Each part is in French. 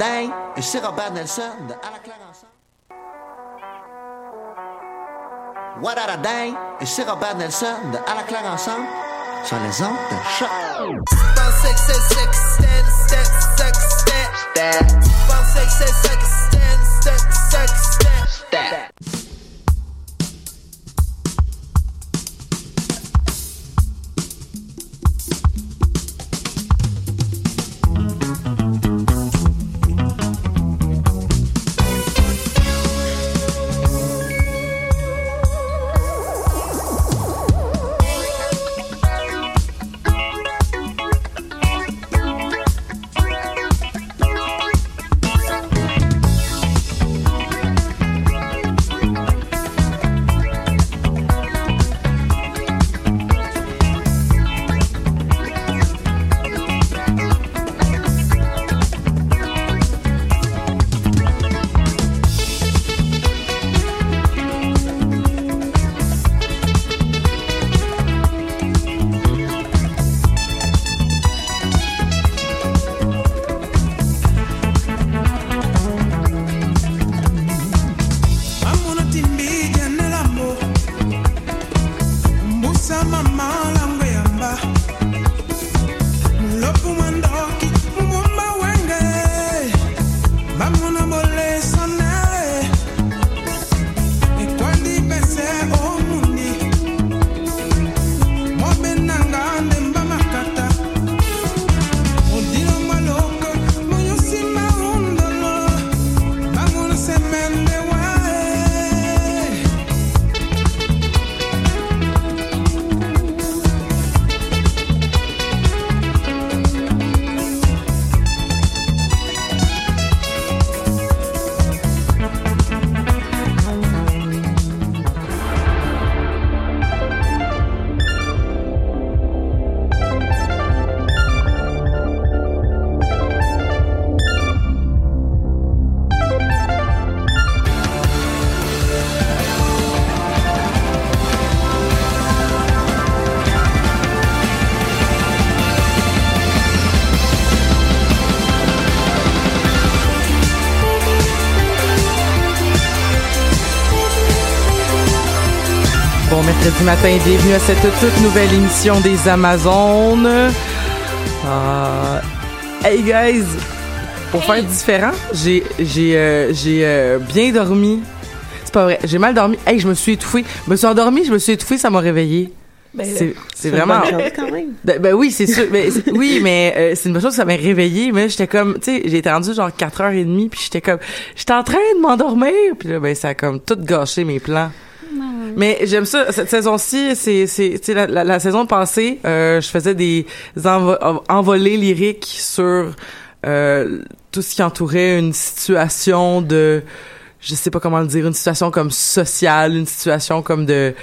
dingue, et c'est Robert Nelson de À la claire ensemble. What a dingue, et c'est Robert Nelson de À la claire ensemble sur les ondes de choc. mercredi matin bienvenue à cette toute nouvelle émission des Amazones. Euh, hey guys, pour faire différent, j'ai j'ai euh, j'ai euh, bien dormi. C'est pas vrai, j'ai mal dormi. Hey, je me suis étouffée. Je me suis endormie, je me suis étouffée, ça m'a réveillée. Ben, c'est c'est vraiment quand même. Ben, ben oui, c'est sûr. Ben, oui, mais euh, c'est une bonne chose, ça m'a réveillée. Mais j'étais comme, tu sais, j'ai été rendue genre 4h30, puis j'étais comme, j'étais en train de m'endormir. Puis là, ben ça a comme tout gâché mes plans. Mais j'aime ça. Cette saison-ci, c'est, c'est, la, la, saison passée, euh, je faisais des envo- envolées lyriques sur euh, tout ce qui entourait une situation de, je sais pas comment le dire, une situation comme sociale, une situation comme de,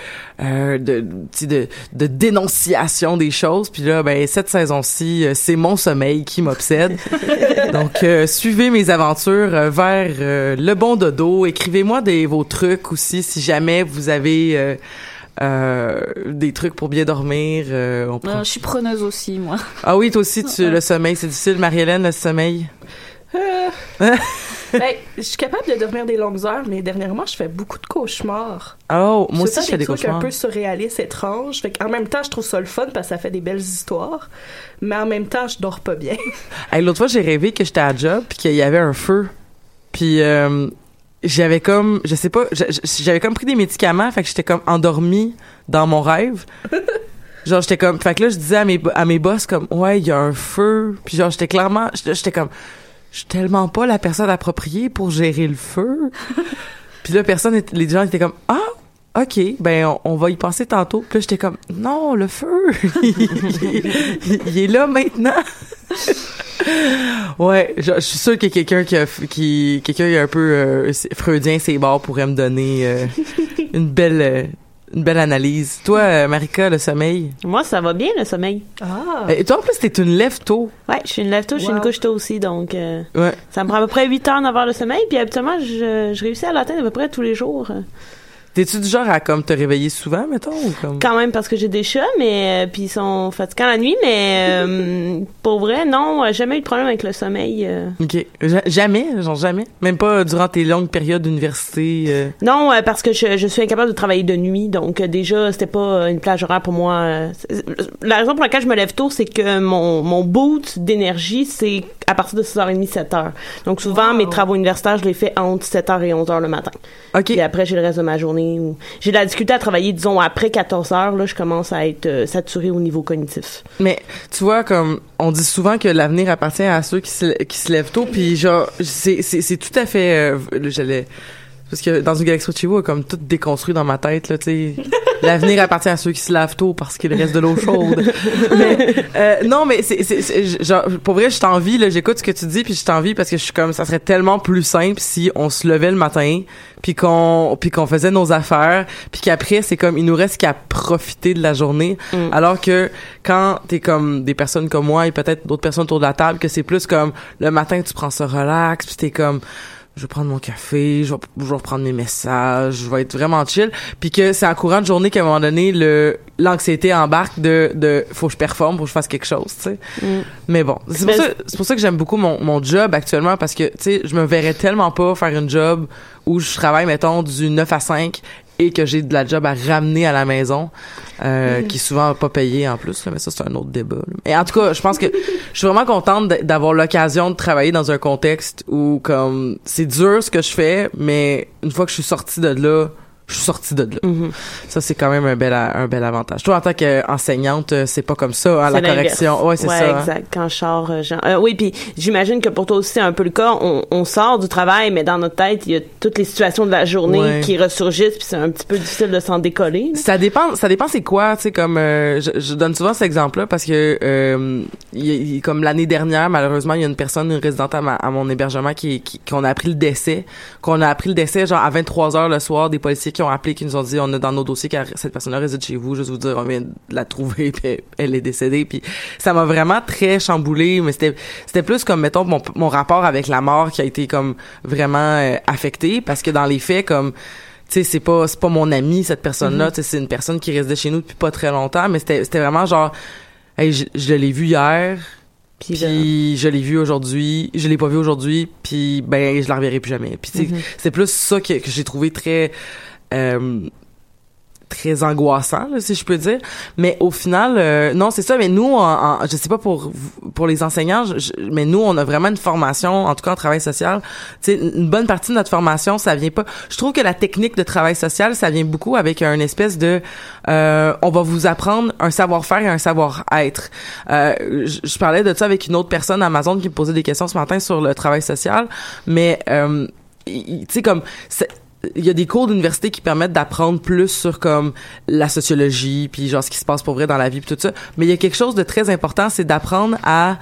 euh, de, tu sais, de, de dénonciation des choses. Puis là, ben cette saison-ci, euh, c'est mon sommeil qui m'obsède. Donc, euh, suivez mes aventures euh, vers euh, le bon dodo. Écrivez-moi des vos trucs aussi si jamais vous avez euh, euh, des trucs pour bien dormir. euh, on prend- Euh, je suis preneuse aussi, moi. Ah oui, toi aussi, tu, le sommeil, c'est difficile. Marie-Hélène, le sommeil? Ben, je suis capable de dormir des longues heures, mais dernièrement, je fais beaucoup de cauchemars. Oh, moi aussi, je fais des trucs cauchemars. un peu surréalistes, étranges. Fait en même temps, je trouve ça le fun parce que ça fait des belles histoires. Mais en même temps, je dors pas bien. Hey, L'autre fois, j'ai rêvé que j'étais à job puis qu'il y avait un feu. Puis euh, j'avais comme, je sais pas, j'avais comme pris des médicaments, fait que j'étais comme endormie dans mon rêve. Genre j'étais comme, fait que là je disais à mes à mes boss comme, ouais, il y a un feu. Puis genre j'étais clairement, j'étais comme, je suis tellement pas la personne appropriée pour gérer le feu. puis là personne, les gens étaient comme, ah. OK, ben on, on va y penser tantôt. Puis là, j'étais comme non, le feu, il, il- il est là maintenant. Ouais, je, je suis sûr qu'il y a quelqu'un qui, a qui quelqu'un qui est un peu euh, freudien ses bords pourrait me donner euh, une belle euh, une belle analyse. Toi, euh, Marika, le sommeil? Moi, ça va bien, le sommeil. Ah! Et toi, en plus, t'es une lève tôt. Ouais, je suis une lève-tôt, je suis une couche-tôt aussi, donc euh, Ouais. ça me prend à peu près 8 heures, 9 heures de sommeil, puis habituellement, je, je réussis à l'atteindre à peu près tous les jours. T'es-tu du genre à comme te réveiller souvent, mettons, ou comme... Quand même parce que j'ai des chats, mais euh, puis ils sont fatigants la nuit, mais euh, pour vrai, non, euh, jamais eu de problème avec le sommeil. euh. Ok. Ja- Jamais, genre jamais? Même pas durant tes longues périodes d'université. Non, parce que je, je suis incapable de travailler de nuit, donc déjà c'était pas une plage horaire pour moi. La raison pour laquelle je me lève tôt, c'est que mon mon boot d'énergie, c'est à partir de 6h30, 7h. Donc souvent mes travaux universitaires, je les fais entre 7h et 11h le matin. Ok. Puis après, j'ai le reste de ma journée. Où... J'ai de la difficulté à travailler, disons, après 14 heures. Là, je commence à être euh, saturée au niveau cognitif. Mais tu vois, comme on dit souvent que l'avenir appartient à ceux qui se, qui se lèvent tôt, puis genre c'est c'est c'est tout à fait. Euh, j'allais parce que dans une galaxie chez vous, comme tout déconstruit dans ma tête là, tu sais. L'avenir appartient à ceux qui se lavent tôt parce qu'il reste de l'eau chaude. mais euh, non, mais c'est c'est c'est- genre pour vrai, je t'envie là, j'écoute ce que tu dis puis je t'envie parce que je suis comme ça serait tellement plus simple si on se levait le matin puis qu'on puis qu'on faisait nos affaires puis qu'après c'est comme il nous reste qu'à profiter de la journée Mm. alors que quand t'es comme des personnes comme moi et peut-être d'autres personnes autour de la table que c'est plus comme le matin tu prends ça relax puis t'es comme je vais prendre mon café, je vais, je vais reprendre mes messages, je vais être vraiment chill, puis que c'est en courant de journée qu'à un moment donné le l'anxiété embarque de de faut que je performe, faut que je fasse quelque chose, tu sais. Mm. Mais bon, c'est pour Mais- ça c'est pour ça que j'aime beaucoup mon mon job actuellement parce que tu sais, je me verrais tellement pas faire une job où je travaille mettons du 9 à 5 et que j'ai de la job à ramener à la maison euh, qui est souvent pas payé en plus là, mais ça c'est un autre débat là. et en tout cas je pense que je suis vraiment contente d'avoir l'occasion de travailler dans un contexte où comme c'est dur ce que je fais mais une fois que je suis sortie de là je suis sortie de là Mhm. ça c'est quand même un bel un bel avantage toi en tant qu'enseignante euh, c'est pas comme ça hein, la correction ouais c'est ouais, ça hein. exact. Quand je sors, euh, genre- euh, oui, puis j'imagine que pour toi aussi c'est un peu le cas. On, on sort du travail, mais dans notre tête, il y a toutes les situations de la journée Ouais. qui ressurgissent, puis c'est un petit peu difficile de s'en décoller. là. Ça dépend, ça dépend c'est quoi, tu sais comme euh, je, je donne souvent cet exemple-là parce que euh, y comme l'année dernière malheureusement il y a une personne une résidente à, ma- à mon hébergement qui qui- qu'on a appris le décès, qu'on a appris le décès genre à 23 heures le soir des policiers qui ont appelé qui nous ont dit on a dans nos dossiers que cette personne-là réside chez vous, juste vous dire on vient de la trouver puis elle est décédée puis ça m'a vraiment très chamboulé mais c'était c'était plus comme mettons mon mon rapport avec la mort qui a été comme vraiment euh, affecté parce que dans les faits comme tu sais c'est pas c'est pas mon ami cette personne là tu sais c'est une personne qui résidait chez nous depuis pas très longtemps mais c'était c'était vraiment genre hey, je, je l'ai vu hier Puis, je l'ai vu aujourd'hui je l'ai pas vu aujourd'hui puis ben je la reverrai plus jamais puis sais, Mhm. c'est plus ça que, que j'ai trouvé très très angoissant là, si je peux dire. Mais au final euh, non c'est ça mais nous en, en- je sais pas pour pour les enseignants je- mais nous on a vraiment une formation en tout cas en travail social. Tu sais une bonne partie de notre formation ça vient pas. Je trouve que la technique de travail social ça vient beaucoup avec un espèce de euh, on va vous apprendre un savoir-faire et un savoir-être. Euh, je, je parlais de ça avec une autre personne Amazon qui me posait des questions ce matin sur le travail social mais euh, tu sais comme il y a des cours d'université qui permettent d'apprendre plus sur comme la sociologie puis genre ce qui se passe pour vrai dans la vie puis tout ça. Mais il y a quelque chose de très important c'est d'apprendre à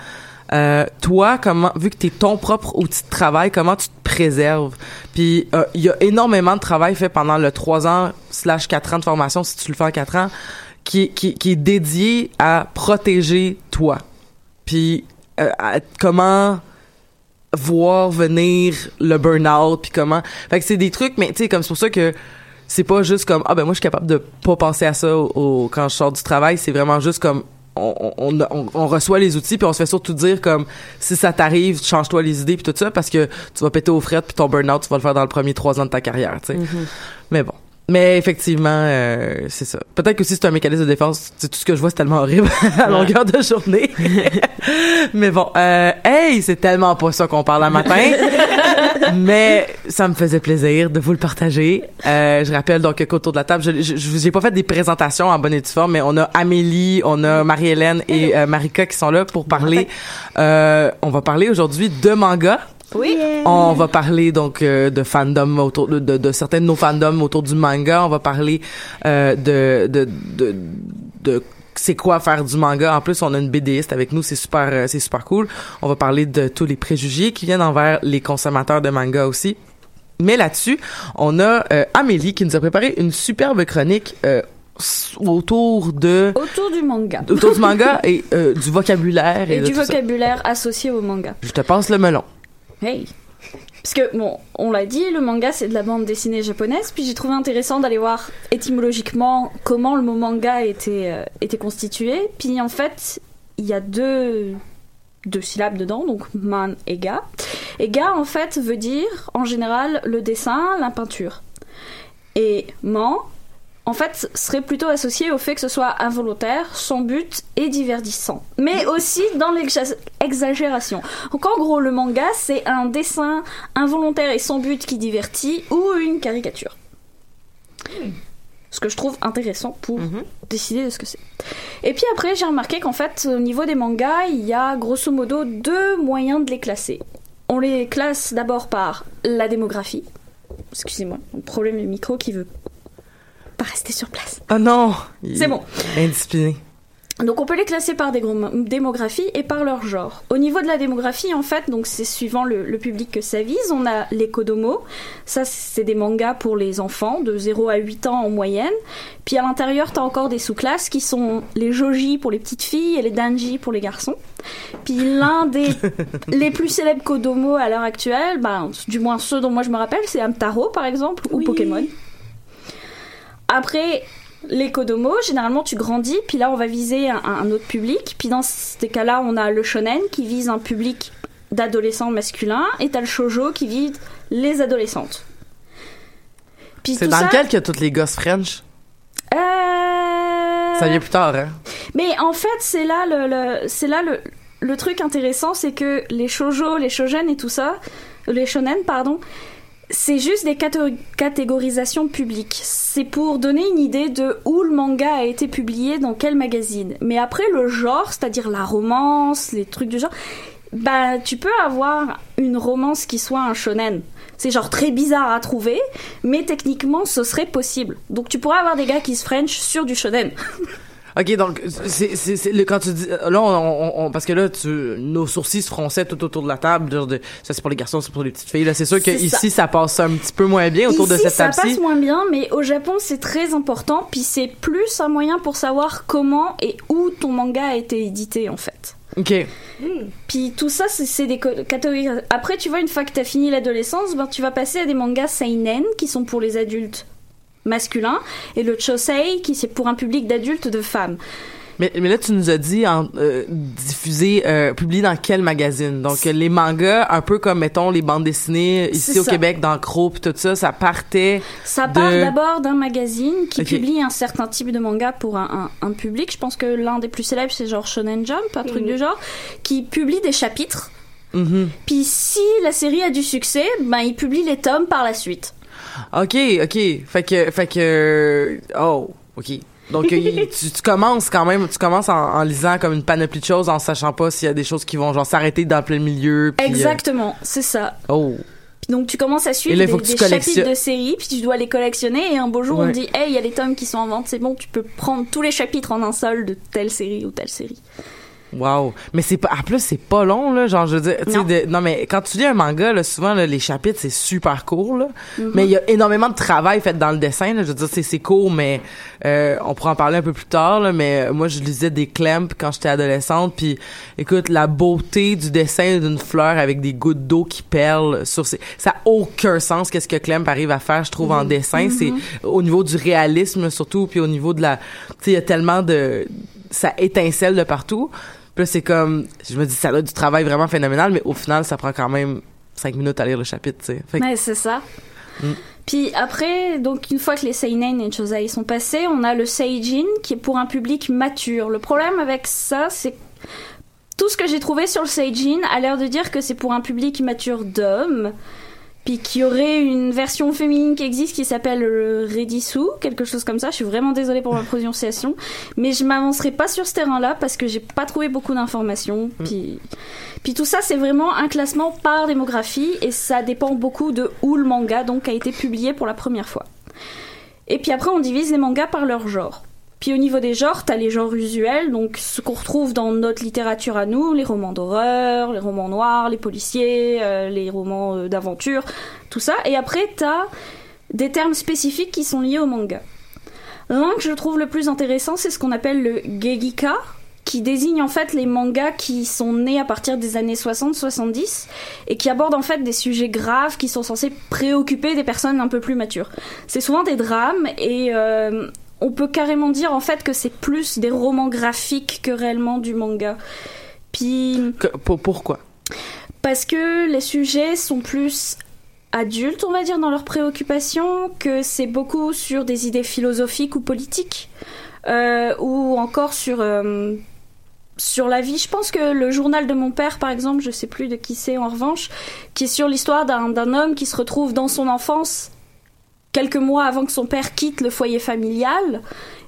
euh, toi comment vu que t'es ton propre outil de travail comment tu te préserves. Puis euh, il y a énormément de travail fait pendant le 3 ans slash 4 ans de formation si tu le fais en 4 ans qui, est- qui, qui est dédié à protéger toi. Puis euh, comment voir venir le burn-out puis comment. Fait que c'est des trucs mais tu sais comme c'est pour ça que c'est pas juste comme ah ben moi je suis capable de pas penser à ça au, au- quand je sors du travail. C'est vraiment juste comme on, on, on, on reçoit les outils puis on se fait surtout dire comme si ça t'arrive change-toi les idées puis tout ça parce que tu vas péter aux frettes puis ton burn-out tu vas le faire dans le premier trois ans de ta carrière tu sais. Mais bon mais effectivement euh, c'est ça peut-être que aussi c'est un mécanisme de défense c'est tout ce que je vois c'est tellement horrible à longueur de journée mais bon euh, hey c'est tellement pas ça qu'on parle un matin mais ça me faisait plaisir de vous le partager. Euh, je rappelle donc qu'autour de la table, je, je, je- j'ai pas fait des présentations en bonne et due forme, mais on a Amélie, on a Marie-Hélène et euh, Marika qui sont là pour parler. Euh, on va parler aujourd'hui de manga. Oui. On va parler donc euh, de fandom autour de, de, de certains de nos fandoms autour du manga. On va parler euh, de de de, de c'est quoi faire du manga. En plus, on a une BDiste avec nous, c'est super euh, c'est super cool. On va parler de tous les préjugés qui viennent envers les consommateurs de manga aussi. Mais là-dessus, on a euh, Amélie qui nous a préparé une superbe chronique euh, autour de Autour du manga. autour du manga et du vocabulaire et, du ça. vocabulaire associé au manga. Je te passe le melon. Hey. Parce que, bon, on l'a dit, le manga c'est de la bande dessinée japonaise, puis j'ai trouvé intéressant d'aller voir étymologiquement comment le mot manga était, euh, était constitué. Puis en fait, il y a deux, deux syllabes dedans, donc man et ga. Et ga en fait veut dire en général le dessin, la peinture. Et man, en fait, serait plutôt associé au fait que ce soit involontaire, sans but et divertissant. Mais aussi dans l'exagération. Donc en gros, le manga, c'est un dessin involontaire et sans but qui divertit ou une caricature. Ce que je trouve intéressant pour décider de ce que c'est. Et puis après, j'ai remarqué qu'en fait, au niveau des mangas, il y a grosso modo deux moyens de les classer. On les classe d'abord par la démographie. Excusez-moi, problème de micro qui veut rester sur place. Oh non! C'est bon. Indiscipliné. Donc on peut les classer par des démographies et par leur genre. Au niveau de la démographie, en fait, donc c'est suivant le, le, public que ça vise. On a les Kodomo, ça c'est des mangas pour les enfants de 0 à 8 ans en moyenne. Puis à l'intérieur, t'as encore des sous-classes qui sont les Joji pour les petites filles et les Danji pour les garçons. Puis l'un des les plus célèbres Kodomo à l'heure actuelle, ben, du moins ceux dont moi je me rappelle, c'est Amtaro par exemple ou Oui. Pokémon. Après, les Kodomo, généralement tu grandis, puis là on va viser un, un autre public. Puis dans ces cas-là, on a le shonen qui vise un public d'adolescents masculins, et t'as le shoujo qui vise les adolescentes. Puis C'est dans ça, lequel qu'il y a toutes les gosses French? euh, Ça vient plus tard, hein? Mais en fait, c'est là le, le- c'est là le, le truc intéressant, c'est que les shoujo, les shonen et tout ça, les shonen, pardon, c'est juste des catégorisations publiques. C'est pour donner une idée de où le manga a été publié, dans quel magazine. Mais après, le genre, c'est-à-dire la romance, les trucs du genre, bah, tu peux avoir une romance qui soit un shonen. C'est genre très bizarre à trouver, mais techniquement, ce serait possible. Donc tu pourrais avoir des gars qui se French sur du shonen. Ok, donc c'est c'est c'est quand tu dis là on, on, on- parce que là tu nos sourcils se fronçaient tout autour de la table genre de ça c'est pour les garçons c'est pour les petites filles là c'est sûr que C'est ça. ici ça. passe un petit peu moins bien autour de cette ça table-ci. passe moins bien, mais au Japon, c'est très important. Puis c'est plus un moyen pour savoir comment et où ton manga a été édité, en fait. Ok. Puis tout ça, c'est c'est des catégories. Après, tu vois, une fois que t'as fini l'adolescence, ben, tu vas passer à des mangas seinen, qui sont pour les adultes masculins, et le chosei, qui c'est pour un public d'adultes de femmes. Mais, mais là tu nous as dit en euh, diffusé euh, publié dans quel magazine? Donc les mangas un peu comme mettons les bandes dessinées ici au ça. Québec dans Crow pis tout ça ça partait Ça part de- d'abord d'un magazine qui publie un certain type de manga pour un, un- un public. Je pense que l'un des plus célèbres, c'est genre Shonen Jump, un truc du genre, qui publie des chapitres. Mhm. Puis si la série a du succès, ben il publie les tomes par la suite. Ok, ok. Fait que, fait que, oh, ok. Donc il- tu, tu commences quand même, tu commences en, en lisant comme une panoplie de choses, en sachant pas s'il y a des choses qui vont genre s'arrêter dans plein milieu. puis, euh, Exactement, c'est ça. oh. Puis donc tu commences à suivre là, des, des chapitres de série, puis tu dois les collectionner. Et un beau jour, on Ouais. te dit, hey, il y a les tomes qui sont en vente, c'est bon, tu peux prendre tous les chapitres en un seul de telle série ou telle série. Wow. Mais c'est pas, en plus, c'est pas long, là. Genre, je veux dire, tu sais, Non. de- non, mais quand tu lis un manga, là, souvent, là, les chapitres, c'est super court, là. Mhm. Mais il y a énormément de travail fait dans le dessin, là. Je veux dire, c'est, c'est court, mais, euh, on pourra en parler un peu plus tard, là. Mais euh, moi, je lisais des clamps quand j'étais adolescente. Puis, écoute, la beauté du dessin d'une fleur avec des gouttes d'eau qui perlent sur ses, ça a aucun sens qu'est-ce que Clemp arrive à faire, je trouve, en dessin. C'est au niveau du réalisme, surtout, puis au niveau de la, tu sais, il y a tellement de, ça étincelle de partout. Puis là, c'est comme, je me dis, ça a du travail vraiment phénoménal, mais au final, ça prend quand même cinq minutes à lire le chapitre, tu sais. Que- Ouais, c'est ça. Mm. Puis après, donc une fois que les seinen et shosei sont passés, on a le seijin qui est pour un public mature. Le problème avec ça, c'est tout ce que j'ai trouvé sur le seijin a l'air de dire que c'est pour un public mature d'hommes, puis qu'il y aurait une version féminine qui existe qui s'appelle le Redisu, quelque chose comme ça. Je suis vraiment désolée pour ma prononciation, mais je m'avancerai pas sur ce terrain-là parce que j'ai pas trouvé beaucoup d'informations. Puis puis tout ça, c'est vraiment un classement par démographie et ça dépend beaucoup de où le manga donc a été publié pour la première fois. Et puis après, on divise les mangas par leur genre. Puis au niveau des genres, t'as les genres usuels, donc ce qu'on retrouve dans notre littérature à nous, les romans d'horreur, les romans noirs, les policiers, euh, les romans euh, d'aventure, tout ça. Et après, t'as des termes spécifiques qui sont liés au manga. L'un que je trouve le plus intéressant, c'est ce qu'on appelle le Gegika, qui désigne en fait les mangas qui sont nés à partir des années 60-70 et qui abordent en fait des sujets graves qui sont censés préoccuper des personnes un peu plus matures. C'est souvent des drames et euh, on peut carrément dire en fait que c'est plus des romans graphiques que réellement du manga. Puis Que- pour- pourquoi? parce que les sujets sont plus adultes, on va dire, dans leurs préoccupations, que c'est beaucoup sur des idées philosophiques ou politiques, euh, ou encore sur euh, sur la vie. Je pense que le journal de mon père, par exemple, je sais plus de qui c'est en revanche, qui est sur l'histoire d'un d'un homme qui se retrouve dans son enfance quelques mois avant que son père quitte le foyer familial.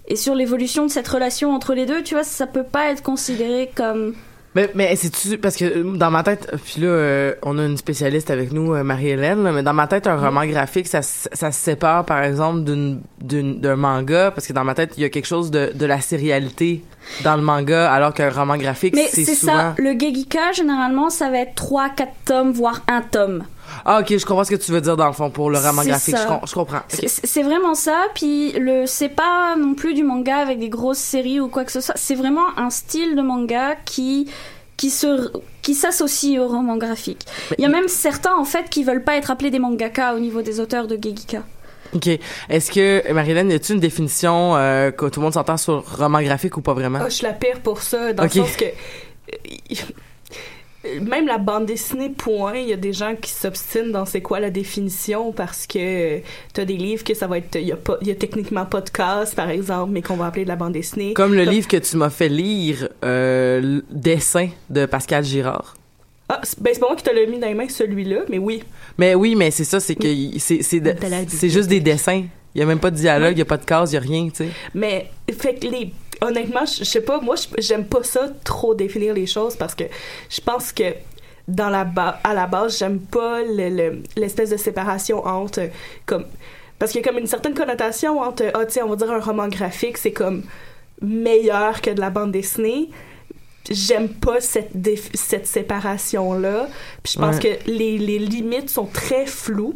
Et sur l'évolution de cette relation entre les deux, tu vois, ça peut pas être considéré comme Mais, mais c'est-tu, parce que euh, dans ma tête, puis là, euh, on a une spécialiste avec nous, euh, Marie-Hélène, mais dans ma tête, un roman graphique, ça, ça se sépare, par exemple, d'une, d'une, d'un manga, parce que dans ma tête, il y a quelque chose de, de la sérialité dans le manga, alors qu'un roman graphique, Mais c'est c'est souvent... ça, le Gegika, généralement, ça va être 3, 4 tomes, voire un tome. Ah, ok, je comprends ce que tu veux dire, dans le fond, pour le roman graphique, ça. je, com- je comprends. C'est vraiment ça, puis le c'est pas non plus du manga avec des grosses séries ou quoi que ce soit, c'est vraiment un style de manga qui qui se qui s'associe au roman graphique. Il y a même certains en fait qui veulent pas être appelés des mangaka au niveau des auteurs de Gegika. OK. Est-ce que, Marie-Hélène, y a-tu une définition euh, que tout le monde s'entend sur roman graphique ou pas vraiment? Ah, je suis la pire pour ça, dans le sens que. Même la bande dessinée, point, il y a des gens qui s'obstinent dans c'est quoi la définition parce que t'as des livres que ça va être. Il y, a pas- il y a techniquement pas de casse, par exemple, mais qu'on va appeler de la bande dessinée. Comme le livre que tu m'as fait lire, euh, dessin de Pascal Girard. Ah, c'est- ben c'est pas moi qui te l'ai mis dans les mains, celui-là, mais oui. Mais oui, mais c'est ça, c'est que c'est c'est de- juste des dessins. Il y a même pas de dialogue, il y a pas de case, il y a rien, tu sais. Mais, fait que les. Honnêtement, je sais pas, moi, je- j'aime pas ça trop définir les choses parce que je pense que dans la ba- à la base, j'aime pas le- le- l'espèce de séparation entre comme parce qu'il y a comme une certaine connotation entre ah tiens on va dire un roman graphique c'est comme meilleur que de la bande dessinée j'aime pas cette cette séparation là puis je pense Ouais. que les, les limites sont très floues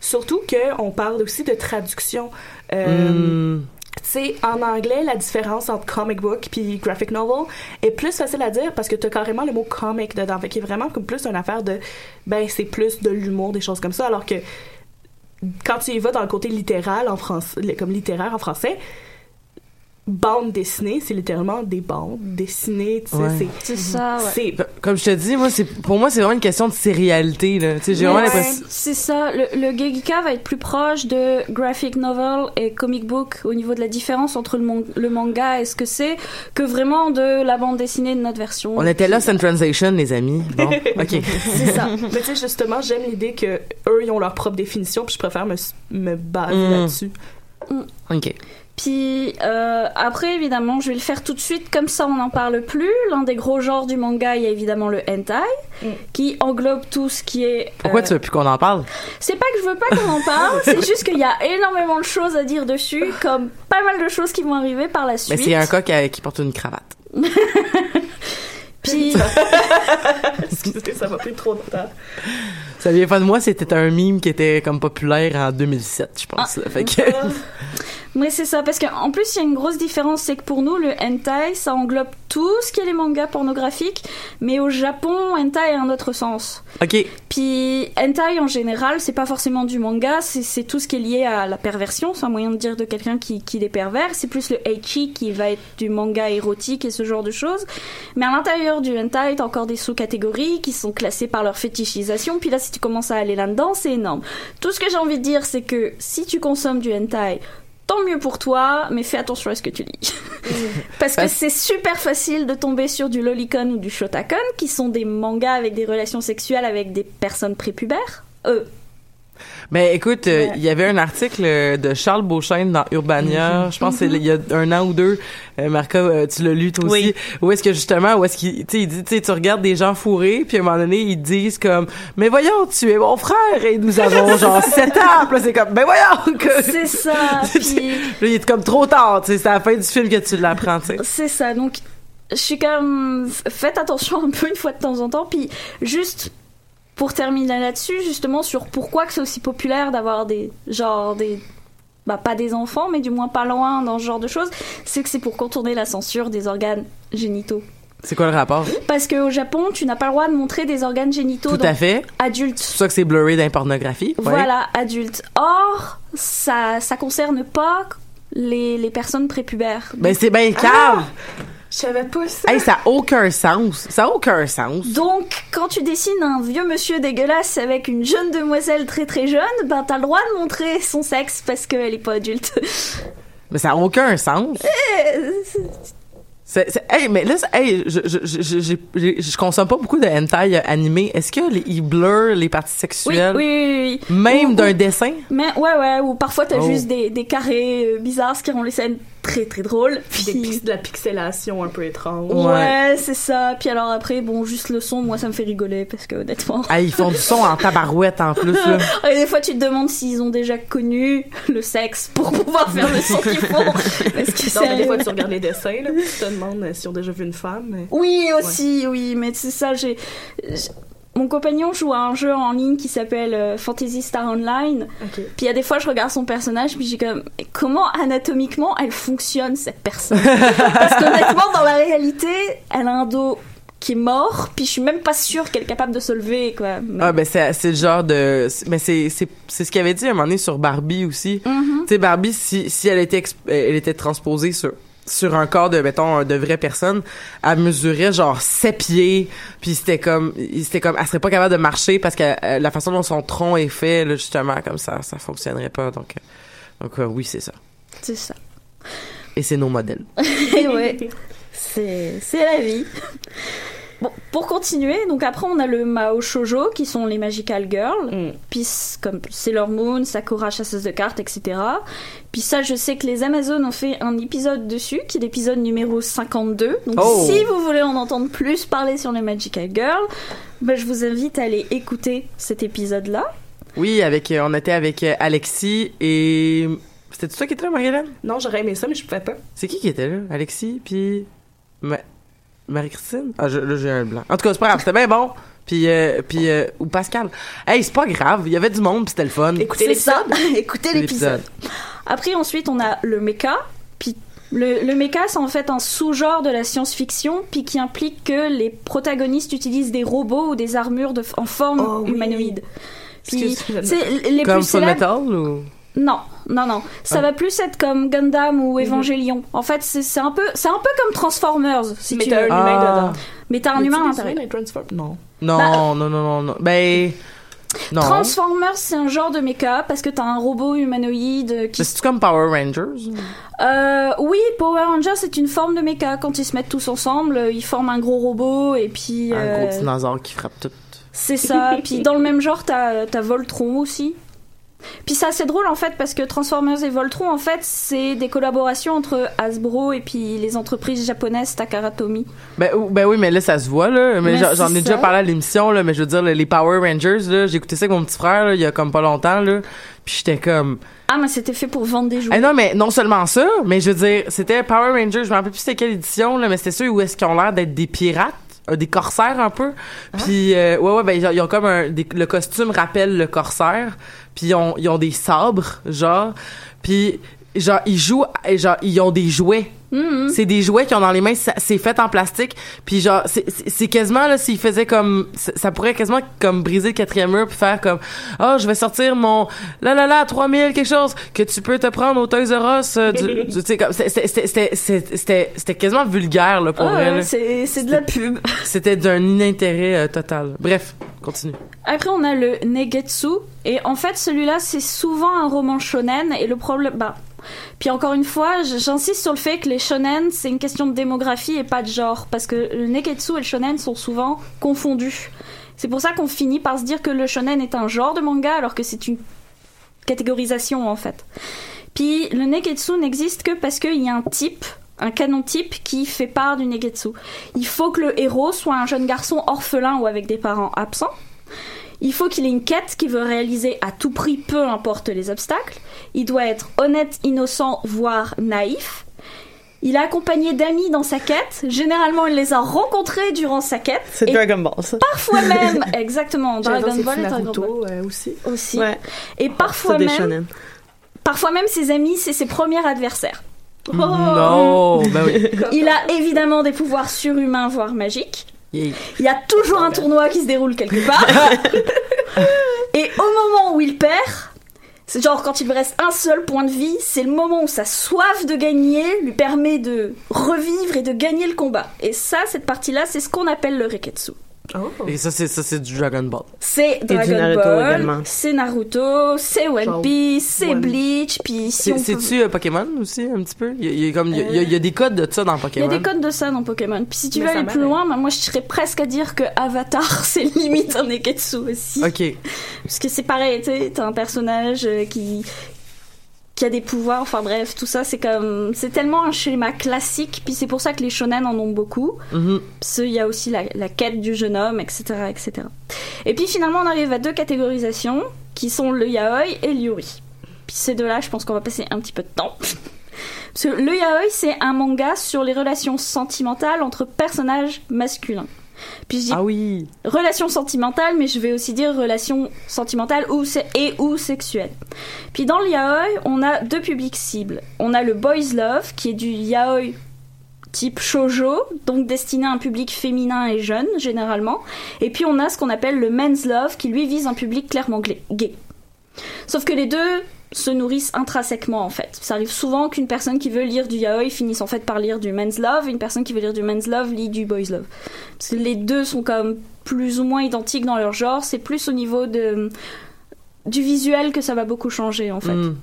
surtout que on parle aussi de traduction euh, Hmm. Sais, en anglais, la différence entre comic book puis graphic novel est plus facile à dire parce que t'as carrément le mot comic dedans. Fait qu'il est vraiment plus une affaire de, ben, c'est plus de l'humour, des choses comme ça. Alors que quand tu y vas dans le côté littéral en français, comme littéraire en français, bande dessinée, c'est littéralement des bandes dessinées, tu sais, Ouais. c'est- C'est ça, ouais. c'est Comme je te dis, moi, c'est pour moi, c'est vraiment une question de sérialité, là. Tu sais, j'ai vraiment ouais, l'impression. C'est ça, le, le Gegika va être plus proche de graphic novel et comic book au niveau de la différence entre le, mon- le manga et ce que c'est que vraiment de la bande dessinée de notre version. On était lost in translation, les amis. Bon, ok. C'est ça. Mais tu sais, justement, j'aime l'idée que eux, ils ont leur propre définition, puis je préfère me, me baser Mm. là-dessus. Ok. Puis euh, après, évidemment, je vais le faire tout de suite, comme ça on n'en parle plus. L'un des gros genres du manga, il y a évidemment le hentai, Mm. qui englobe tout ce qui est... Pourquoi euh, tu veux plus qu'on en parle? C'est pas que je veux pas qu'on en parle, c'est juste qu'il y a énormément de choses à dire dessus, comme pas mal de choses qui vont arriver par la Mais suite. c'est un coq qui porte une cravate. Puis... Excusez, ça m'a pris trop de temps. Ça vient pas de moi, c'était un meme qui était comme populaire en 2007, je pense. là. Fait que... Oui, c'est ça, parce qu'en plus, il y a une grosse différence, c'est que pour nous, le hentai, ça englobe tout ce qui est les mangas pornographiques, mais au Japon, hentai a un autre sens. ok. Puis, hentai, en général, c'est pas forcément du manga, c'est tout ce qui est lié à la perversion, c'est un moyen de dire de quelqu'un qui, qui est pervers, c'est plus le ecchi qui va être du manga érotique et ce genre de choses. Mais à l'intérieur du hentai, t'as encore des sous-catégories qui sont classées par leur fétichisation, puis là, si tu commences à aller là-dedans, c'est énorme. Tout ce que j'ai envie de dire, c'est que si tu consommes du hentai, tant mieux pour toi, mais fais attention à ce que tu lis. Parce que c'est super facile de tomber sur du lolicon ou du shotacon, qui sont des mangas avec des relations sexuelles avec des personnes prépubères. Euh, Mais écoute, euh, il y avait un article euh, de Charles Beauchesne dans Urbania, je pense c'est il y a un an ou deux. Euh, Marca, euh, tu l'as lu toi aussi. Oui. Où est-ce que justement, où est-ce qu'il, tu dit, tu regardes des gens fourrés, puis à un moment donné, ils disent comme, mais voyons, tu es mon frère et nous avons genre sept ans. Puis c'est comme, mais voyons que. c'est ça. puis Là, il est comme trop tard, tu sais, c'est à la fin du film que tu l'apprends, c'est ça. Donc, je suis comme, faites attention un peu une fois de temps en temps. Puis juste pour terminer là-dessus, justement sur pourquoi que c'est aussi populaire d'avoir des genre des bah pas des enfants, mais du moins pas loin dans ce genre de choses, c'est que c'est pour contourner la censure des organes génitaux. C'est quoi le rapport? Parce qu'au Japon, tu n'as pas le droit de montrer des organes génitaux Tout à fait. adultes. C'est pour ça que c'est blurry dans la pornographie. Ouais. Voilà, adultes. Or, ça, ça concerne pas les, les personnes prépubères. Ben, c'est bien cave. Je savais pas ça. Hey, ça a aucun sens. Ça a aucun sens. Donc, quand tu dessines un vieux monsieur dégueulasse avec une jeune demoiselle très très jeune, ben t'as le droit de montrer son sexe parce qu'elle est pas adulte. Mais ça a aucun sens. C'est, c'est- hey, mais là, hey, je, je, je, je, consomme pas beaucoup de hentai euh, animé. Est-ce que les, ils blurrent les parties Oui, oui, sexuelles? oui, oui. Même d'un dessin? Mais ouais, ouais, ou parfois t'as Oh. juste des, des carrés euh, bizarres, ce qui rend les scènes très très drôles. Puis des pix- de la pixelation un peu étrange. Ouais. Ouais, c'est ça. Puis alors après, bon, juste le son, moi ça me fait rigoler parce que honnêtement. Ah, ils font du son en tabarouette en plus, là. Et des fois, tu te demandes s'ils ont déjà connu le sexe pour pouvoir faire le son qu'ils font. Parce que Non, mais des fois, tu regardes les dessins, là, puis tu te demandes euh, s'ils ont déjà vu une femme. mais- Oui, aussi, oui, mais c'est ça, j'ai. Mon compagnon joue à un jeu en ligne qui s'appelle euh, Fantasy Star Online. Puis il y a des fois, je regarde son personnage, puis j'ai comme. Comment anatomiquement elle fonctionne, cette personne? Parce qu'honnêtement, dans la réalité, elle a un dos qui est mort, puis je suis même pas sûre qu'elle est capable de se lever, quoi. Mais- Ah, ben, c'est, c'est le genre de, mais c'est, c'est, c'est ce qu'il avait dit à un moment donné sur Barbie aussi. Mhm. Tu sais, Barbie, si, si elle était, exp- elle était transposée sur, sur un corps de, mettons, de vraie personne, elle mesurait genre 7 pieds, puis c'était comme, c'était comme, elle serait pas capable de marcher parce que euh, la façon dont son tronc est fait, là, justement, comme ça, ça fonctionnerait pas. Donc, euh, donc euh, oui, c'est ça. C'est ça. Et c'est nos modèles. Et ouais, c'est c'est la vie. Bon, pour continuer, donc après on a le Mao Shoujo qui sont les Magical Girls. Mm. Puis comme Sailor Moon, Sakura chasseuse de cartes, etc. Puis ça, je sais que les Amazones ont fait un épisode dessus, qui est l'épisode numéro 52. Donc Oh. si vous voulez en entendre plus parler sur les Magical Girls, ben, je vous invite à aller écouter cet épisode-là. Oui, avec, euh, on était avec euh, Alexis et, c'était toi qui était là, Marie-Hélène? Non, j'aurais aimé ça, mais je pouvais pas. C'est qui qui était là? Alexis, puis Ma- Marie-Christine? Ah, je- là, j'ai un blanc. En tout cas, c'est pas grave, c'était bien bon. Puis, euh, puis euh, ou Pascal. Hey, c'est pas grave, il y avait du monde, puis c'était le fun. Écoutez l'épisode. écoutez l'épisode. Après, ensuite, on a le mecha. Puis le, le mecha, c'est en fait un sous-genre de la science-fiction, puis qui implique que les protagonistes utilisent des robots ou des armures de, en forme Oh oui. humanoïde. Puis, Excuse, c'est les Comme plus Full célèbres. Metal ou? Non, non, non. Ça Ah. va plus être comme Gundam ou Mhm. Evangelion. En fait, c'est c'est un peu, c'est un peu comme Transformers, si mais tu t'as un veux. humain Ah. dedans. Mais t'as un humain à l'intérieur. Non. Non, Bah- non, non, non, non. Ben, non. Transformers, c'est un genre de mecha parce que t'as un robot humanoïde qui Mais c'est comme Power Rangers? Euh, oui, Power Rangers c'est une forme de mecha. Quand ils se mettent tous ensemble, euh, ils forment un gros robot et puis. Un euh, gros dinosaure qui frappe tout. c'est ça. puis dans le même genre, t'as t'as Voltron aussi. Puis c'est assez drôle en fait parce que Transformers et Voltron en fait c'est des collaborations entre Hasbro et puis les entreprises japonaises Takara Tomy. Ben, ben oui, mais là, ça se voit, là. Mais Mais j'en- ai déjà parlé à l'émission, là. Mais je veux dire, les Power Rangers, là, j'ai écouté ça avec mon petit frère, là, il y a comme pas longtemps, là. Puis j'étais comme, Ah mais c'était fait pour vendre des jouets. Eh non, mais non seulement ça, mais je veux dire, c'était Power Rangers, je me rappelle plus c'était quelle édition, là, mais c'était ceux où est-ce qu'ils ont l'air d'être des pirates, euh, des corsaires un peu. Puis, euh, ouais, ouais, ben, ils ont- ils ont comme un, des- le costume rappelle le corsaire, puis ils ont, ils ont des sabres, genre, puis, genre, ils jouent, genre, ils ont des jouets. Mhm. C'est des jouets qu'ils ont dans les mains, c'est fait en plastique, puis genre c'est- quasiment là s'ils faisaient comme ça pourrait quasiment comme briser le quatrième mur puis faire comme oh je vais sortir mon là là là 3000 quelque chose que tu peux te prendre au Toys R Us euh, tu sais comme c'était c'était c'était c'était c'était quasiment vulgaire là pour Ah, c'est c'est de la pub. c'était d'un inintérêt euh, total bref continue Après, on a le Negetsu. Et en fait, celui-là, c'est souvent un roman shonen. Et le problème. Bah. Puis encore une fois, j'insiste sur le fait que les shonen, c'est une question de démographie et pas de genre. Parce que le Negetsu et le shonen sont souvent confondus. C'est pour ça qu'on finit par se dire que le shonen est un genre de manga alors que c'est une catégorisation en fait. Puis le Negetsu n'existe que parce qu'il y a un type, un canon type qui fait part du Negetsu. Il faut que le héros soit un jeune garçon orphelin ou avec des parents absents. Il faut qu'il ait une quête qu'il veut réaliser à tout prix, peu importe les obstacles. Il doit être honnête, innocent, voire naïf. Il est accompagné d'amis dans sa quête. Généralement, il les a rencontrés durant sa quête. C'est Dragon Ball, ça. parfois même, exactement, Dragon Ball et Dragon Ball Naruto euh, aussi. aussi. Ouais. Et parfois C'est des même, parfois même ses amis, c'est ses premiers adversaires. Non, ben oui. Il a évidemment des pouvoirs surhumains, voire magiques. Il y a toujours un tournoi qui se déroule quelque part. Et au moment où il perd, c'est genre quand il lui reste un seul point de vie, c'est le moment où sa soif de gagner lui permet de revivre et de gagner le combat. Et ça, cette partie-là, c'est ce qu'on appelle le Reketsu. Et ça, c'est ça, c'est du Dragon Ball. C'est du Dragon Naruto Ball, également. c'est Naruto, c'est One Piece, c'est Bleach, puis si C'est- on peut- C'est-tu euh, Pokémon aussi, un petit peu? Il y y a comme, il y a- y des codes de ça dans Il y Pokémon. a des codes de ça dans Pokémon. Puis si tu Mais veux aller plus loin, bah, moi je serais presque à dire que Avatar c'est limite un Neketsu aussi. Ok. Parce que c'est pareil, tu sais, t'as un personnage euh, qui qui a des pouvoirs, enfin bref, tout ça c'est comme c'est tellement un schéma classique, puis c'est pour ça que les shonen en ont beaucoup. Parce qu'il y a aussi la, la quête du jeune homme, etc., etc. Et puis finalement on arrive à deux catégorisations qui sont le yaoi et le yuri. Puis ces deux-là, je pense qu'on va passer un petit peu de temps. Parce que le yaoi, c'est un manga sur les relations sentimentales entre personnages masculins. Puis je dis Ah oui. relations sentimentales, mais je vais aussi dire relations sentimentales ou et ou sexuelles. Puis dans le yaoi, on a deux publics cibles. On a le boys love, qui est du yaoi type shoujo, donc destiné à un public féminin et jeune, généralement. Et puis on a ce qu'on appelle le men's love, qui lui vise un public clairement gay. Sauf que les deux se nourrissent intrinsèquement en fait. Ça arrive souvent qu'une personne qui veut lire du yaoi finisse en fait par lire du men's love, et une personne qui veut lire du men's love lit du boys love. Parce que les deux sont comme plus ou moins identiques dans leur genre, c'est plus au niveau de du visuel que ça va beaucoup changer en fait. Mm.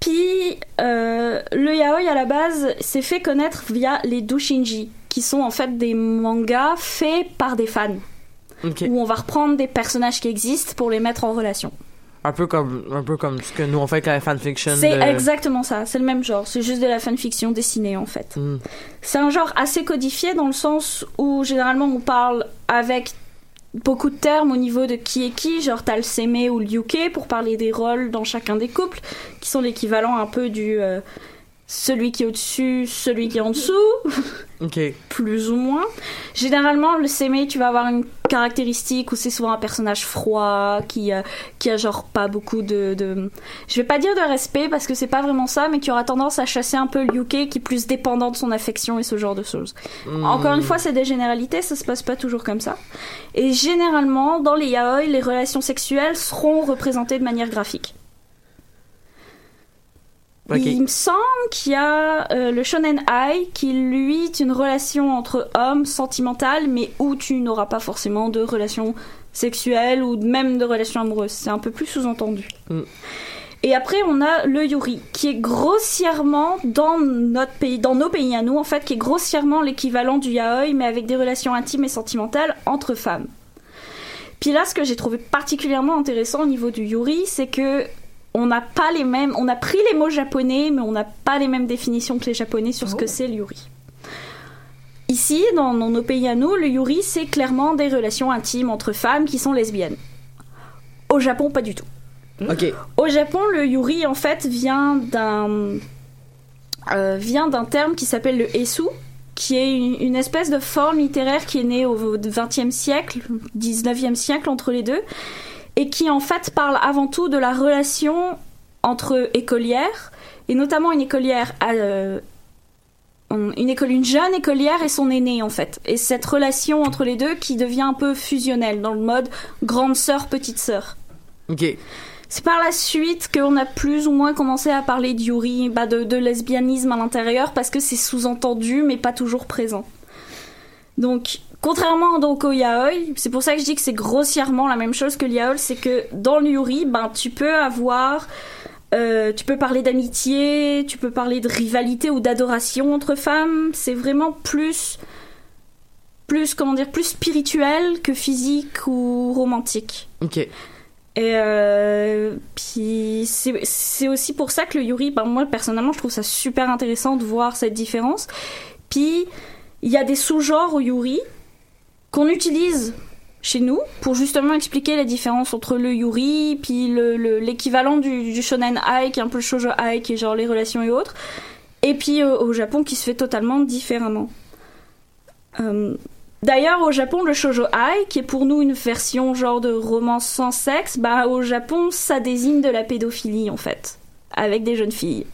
Puis euh, le yaoi à la base s'est fait connaître via les doshinji, qui sont en fait des mangas faits par des fans, où on va reprendre des personnages qui existent pour les mettre en relation. Un peu comme, un peu comme ce que nous on fait avec la fanfiction. C'est de- exactement ça, c'est le même genre, c'est juste de la fanfiction dessinée en fait. Mm. C'est un genre assez codifié dans le sens où généralement on parle avec beaucoup de termes au niveau de qui est qui, genre t'as le seme ou le yuke pour parler des rôles dans chacun des couples, qui sont l'équivalent un peu du euh, celui qui est au-dessus, celui qui est en dessous, Ok. plus ou moins. Généralement, le seme, tu vas avoir une caractéristique où c'est souvent un personnage froid, qui, euh, qui a genre pas beaucoup de, de... Je vais pas dire de respect parce que c'est pas vraiment ça, mais qui aura tendance à chasser un peu le yuke qui est plus dépendant de son affection et ce genre de choses. Mm. Encore une fois, c'est des généralités, ça se passe pas toujours comme ça. Et généralement, dans les yaoi, les relations sexuelles seront représentées de manière graphique. Il me semble qu'il y a euh, le shonen ai qui lui est une relation entre hommes sentimentale, mais où tu n'auras pas forcément de relation sexuelle ou même de relation amoureuse. C'est un peu plus sous-entendu. Mm. Et après, on a le yuri, qui est grossièrement dans notre pays, dans nos pays à nous, en fait, qui est grossièrement l'équivalent du yaoi, mais avec des relations intimes et sentimentales entre femmes. Puis là, ce que j'ai trouvé particulièrement intéressant au niveau du yuri, c'est que on n'a pas les mêmes, on a pris les mots japonais, mais on n'a pas les mêmes définitions que les japonais sur ce que c'est le yuri. Ici, dans, dans nos pays à nous, le yuri, c'est clairement des relations intimes entre femmes qui sont lesbiennes. Au Japon, pas du tout. Ok. Au Japon, le yuri en fait vient d'un euh, vient d'un terme qui s'appelle le esu, qui est une, une espèce de forme littéraire qui est née au XXe siècle, XIXe siècle entre les deux, et qui en fait parle avant tout de la relation entre écolières et notamment une écolière euh, une école une jeune écolière et son aîné en fait et cette relation entre les deux qui devient un peu fusionnelle dans le mode grande sœur petite sœur Ok. c'est par la suite qu'on a plus ou moins commencé à parler de yuri, bah de, de lesbianisme à l'intérieur, parce que c'est sous-entendu, mais pas toujours présent. Donc, contrairement donc au yaoi, c'est pour ça que je dis que c'est grossièrement la même chose que le yaoi, c'est que dans le yuri, ben tu peux avoir, euh, tu peux parler d'amitié, tu peux parler de rivalité ou d'adoration entre femmes. C'est vraiment plus, plus comment dire, plus spirituel que physique ou romantique. Ok. Et euh, puis c'est aussi pour ça que le Yuri, ben moi personnellement, je trouve ça super intéressant de voir cette différence. Puis il y a des sous-genres au Yuri qu'on utilise chez nous pour justement expliquer la différence entre le Yuri puis le le- l'équivalent du, du shonen ai qui est un peu le shoujo ai qui est genre les relations et autres et puis euh, au Japon qui se fait totalement différemment. Euh, D'ailleurs, au Japon, le shoujo ai, qui est pour nous une version genre de romance sans sexe, bah au Japon, ça désigne de la pédophilie en fait. avec des jeunes filles.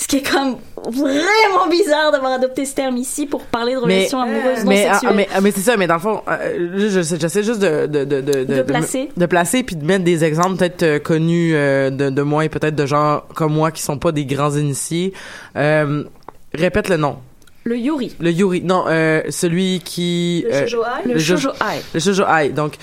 Ce qui est comme vraiment bizarre d'avoir adopté ce terme ici pour parler de Mais- relations amoureuses non mais, ah, sexuelles. mais, ah, mais c'est ça, mais dans le fond, euh, je- je- j'essaie juste de, de, de, de, De placer. de placer puis de mettre des exemples peut-être euh, connus euh, de, de moi et peut-être de gens comme moi qui sont pas des grands initiés. Euh, répète le nom. Le Yuri. Le Yuri. Non, euh, celui qui... Le euh, shoujo ai? Le Le shoujo ai. le shoujo ai. Donc,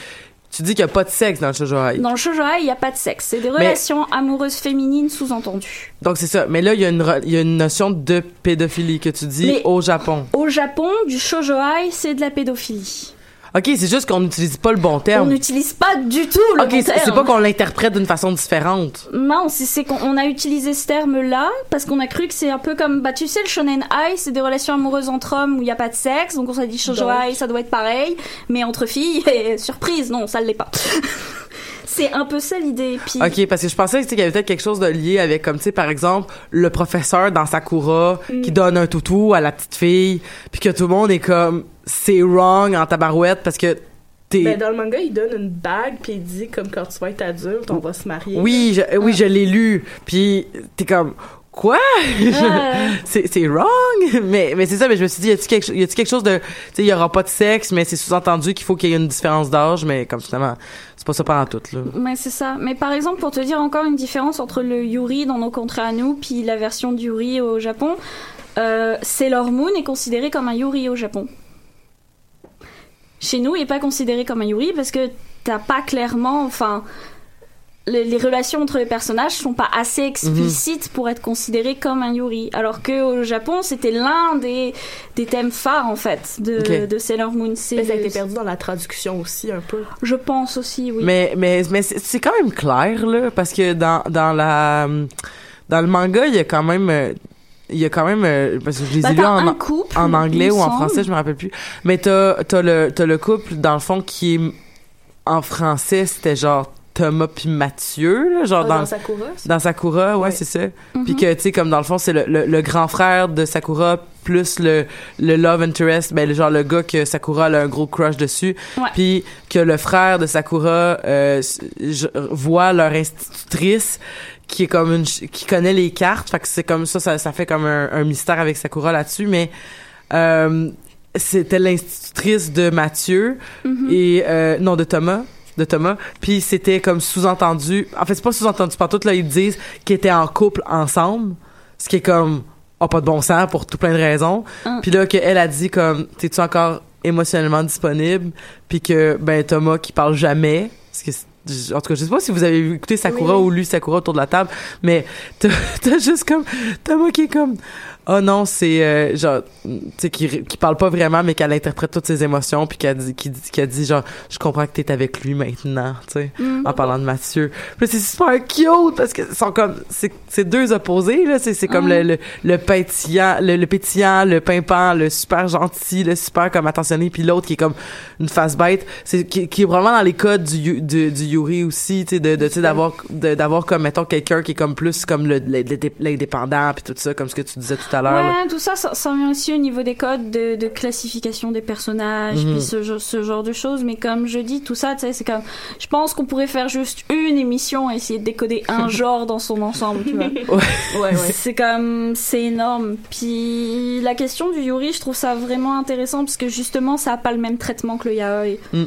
tu dis qu'il y a pas de sexe dans le shoujo ai. Dans le shoujo ai, il n'y a pas de sexe. C'est des relations amoureuses féminines sous-entendues. Donc, c'est ça. Mais là, il y, a une il y a une notion de pédophilie que tu dis Mais- au Japon. Au Japon, du shoujo ai, c'est de la pédophilie. OK, c'est juste qu'on n'utilise pas le bon On terme. n'utilise pas du tout le OK, bon c'est c'est terme. pas qu'on l'interprète d'une façon différente. Non, c'est- c'est qu'on on a utilisé ce terme-là parce qu'on a cru que c'est un peu comme, bah tu sais, le shonen ai, c'est des relations amoureuses entre hommes où il n'y a pas de sexe, donc on s'est dit shoujo ai, ça doit être pareil, mais entre filles, et surprise, non, ça ne l'est pas. c'est un peu ça l'idée. Puis OK, parce que je pensais qu'il y avait peut-être quelque chose de lié avec, comme, tu sais, par exemple, le professeur dans Sakura Mm. qui donne un toutou à la petite fille, puis que tout le monde est comme, c'est wrong en tabarouette parce que t'es... Ben, dans le manga, il donne une bague, puis il dit, comme quand tu vas être adulte, on va se marier. oui, je, Ah. oui, je l'ai lu, puis t'es comme... Quoi? Ah. c'est c'est wrong? Mais mais c'est ça mais je me suis dit y a-t-il quelque, y a-t-il quelque chose de tu sais il y aura pas de sexe mais c'est sous-entendu qu'il faut qu'il y ait une différence d'âge mais comme finalement c'est pas ça pendant tout là Mais c'est ça. Mais par exemple, pour te dire encore une différence entre le Yuri dans nos contrats à nous, puis la version du Yuri au Japon, euh, Sailor Moon est considéré comme un Yuri au Japon. Chez nous, il n'est pas considéré comme un Yuri parce que t'as pas clairement, enfin, les, les relations entre les personnages sont pas assez explicites pour être considérées comme un Yuri. Alors que au Japon, c'était l'un des, des thèmes phares en fait de, Ok. de Sailor Moon. C'est Mais ça a été perdu dans la traduction aussi, un peu. Je pense aussi, oui. mais mais mais c'est c'est quand même clair là parce que dans dans la dans le manga il y a quand même euh, il y a quand même euh, parce que je les Bah, ai lus en un couple, en anglais ou en semble. français je me rappelle plus mais t'as t'as le t'as le couple dans le fond qui est en français c'était genre Thomas puis Mathieu là, genre Ah, dans dans Sakura? Dans Sakura, ouais, Ouais. c'est ça. Mhm. Puis que, tu sais, comme dans le fond, c'est le, le, le grand frère de Sakura plus le, le love interest, ben, le genre le gars que Sakura a un gros crush dessus. Puis que le frère de Sakura euh, voit leur institutrice qui est comme une qui connaît les cartes. Fait que c'est comme ça ça, ça fait comme un, un mystère avec Sakura là-dessus. Mais euh, c'était l'institutrice de Mathieu Mhm. et euh, non de Thomas de Thomas. Puis c'était comme sous-entendu. En fait c'est pas sous-entendu par tout là. Ils disent qu'ils étaient en couple ensemble ce qui est comme oh, pas de bon sens pour tout plein de raisons. Ah. puis là qu'elle a dit comme t'es-tu encore émotionnellement disponible? Puis que ben Thomas qui parle jamais parce que en tout cas, je sais pas si vous avez écouté Sakura Oui. ou lu Sakura autour de la table, mais t'as t'as juste comme Thomas qui est comme oh non c'est euh, genre tu sais qui qui parle pas vraiment mais qu'elle interprète toutes ses émotions puis qu'elle dit qui qu'elle dit genre je comprends que t'es avec lui maintenant tu sais Mhm. en parlant de Mathieu puis c'est super cute parce que sont comme c'est c'est deux opposés là c'est c'est comme le, le le pétillant le, le pétillant le pimpant le super gentil le super comme attentionné puis l'autre qui est comme une face bête. C'est qui, qui est vraiment dans les codes du du, du Yuri aussi tu sais de, de tu sais d'avoir d'avoir comme mettons quelqu'un qui est comme plus comme le- l'indépendant puis tout ça comme ce que tu disais tout à l'heure. Ouais, tout ça, ça, ça vient aussi au niveau des codes de, de classification des personnages, Mhm. puis ce, genre- ce genre de choses. Mais comme je dis, tout ça, tu sais, c'est comme. Je pense qu'on pourrait faire juste une émission et essayer de décoder un genre dans son ensemble, tu vois. Ouais. ouais, ouais. C'est comme. C'est énorme. Puis la question du Yuri, je trouve ça vraiment intéressant parce que justement, ça a pas le même traitement que le Yaoi. Mm.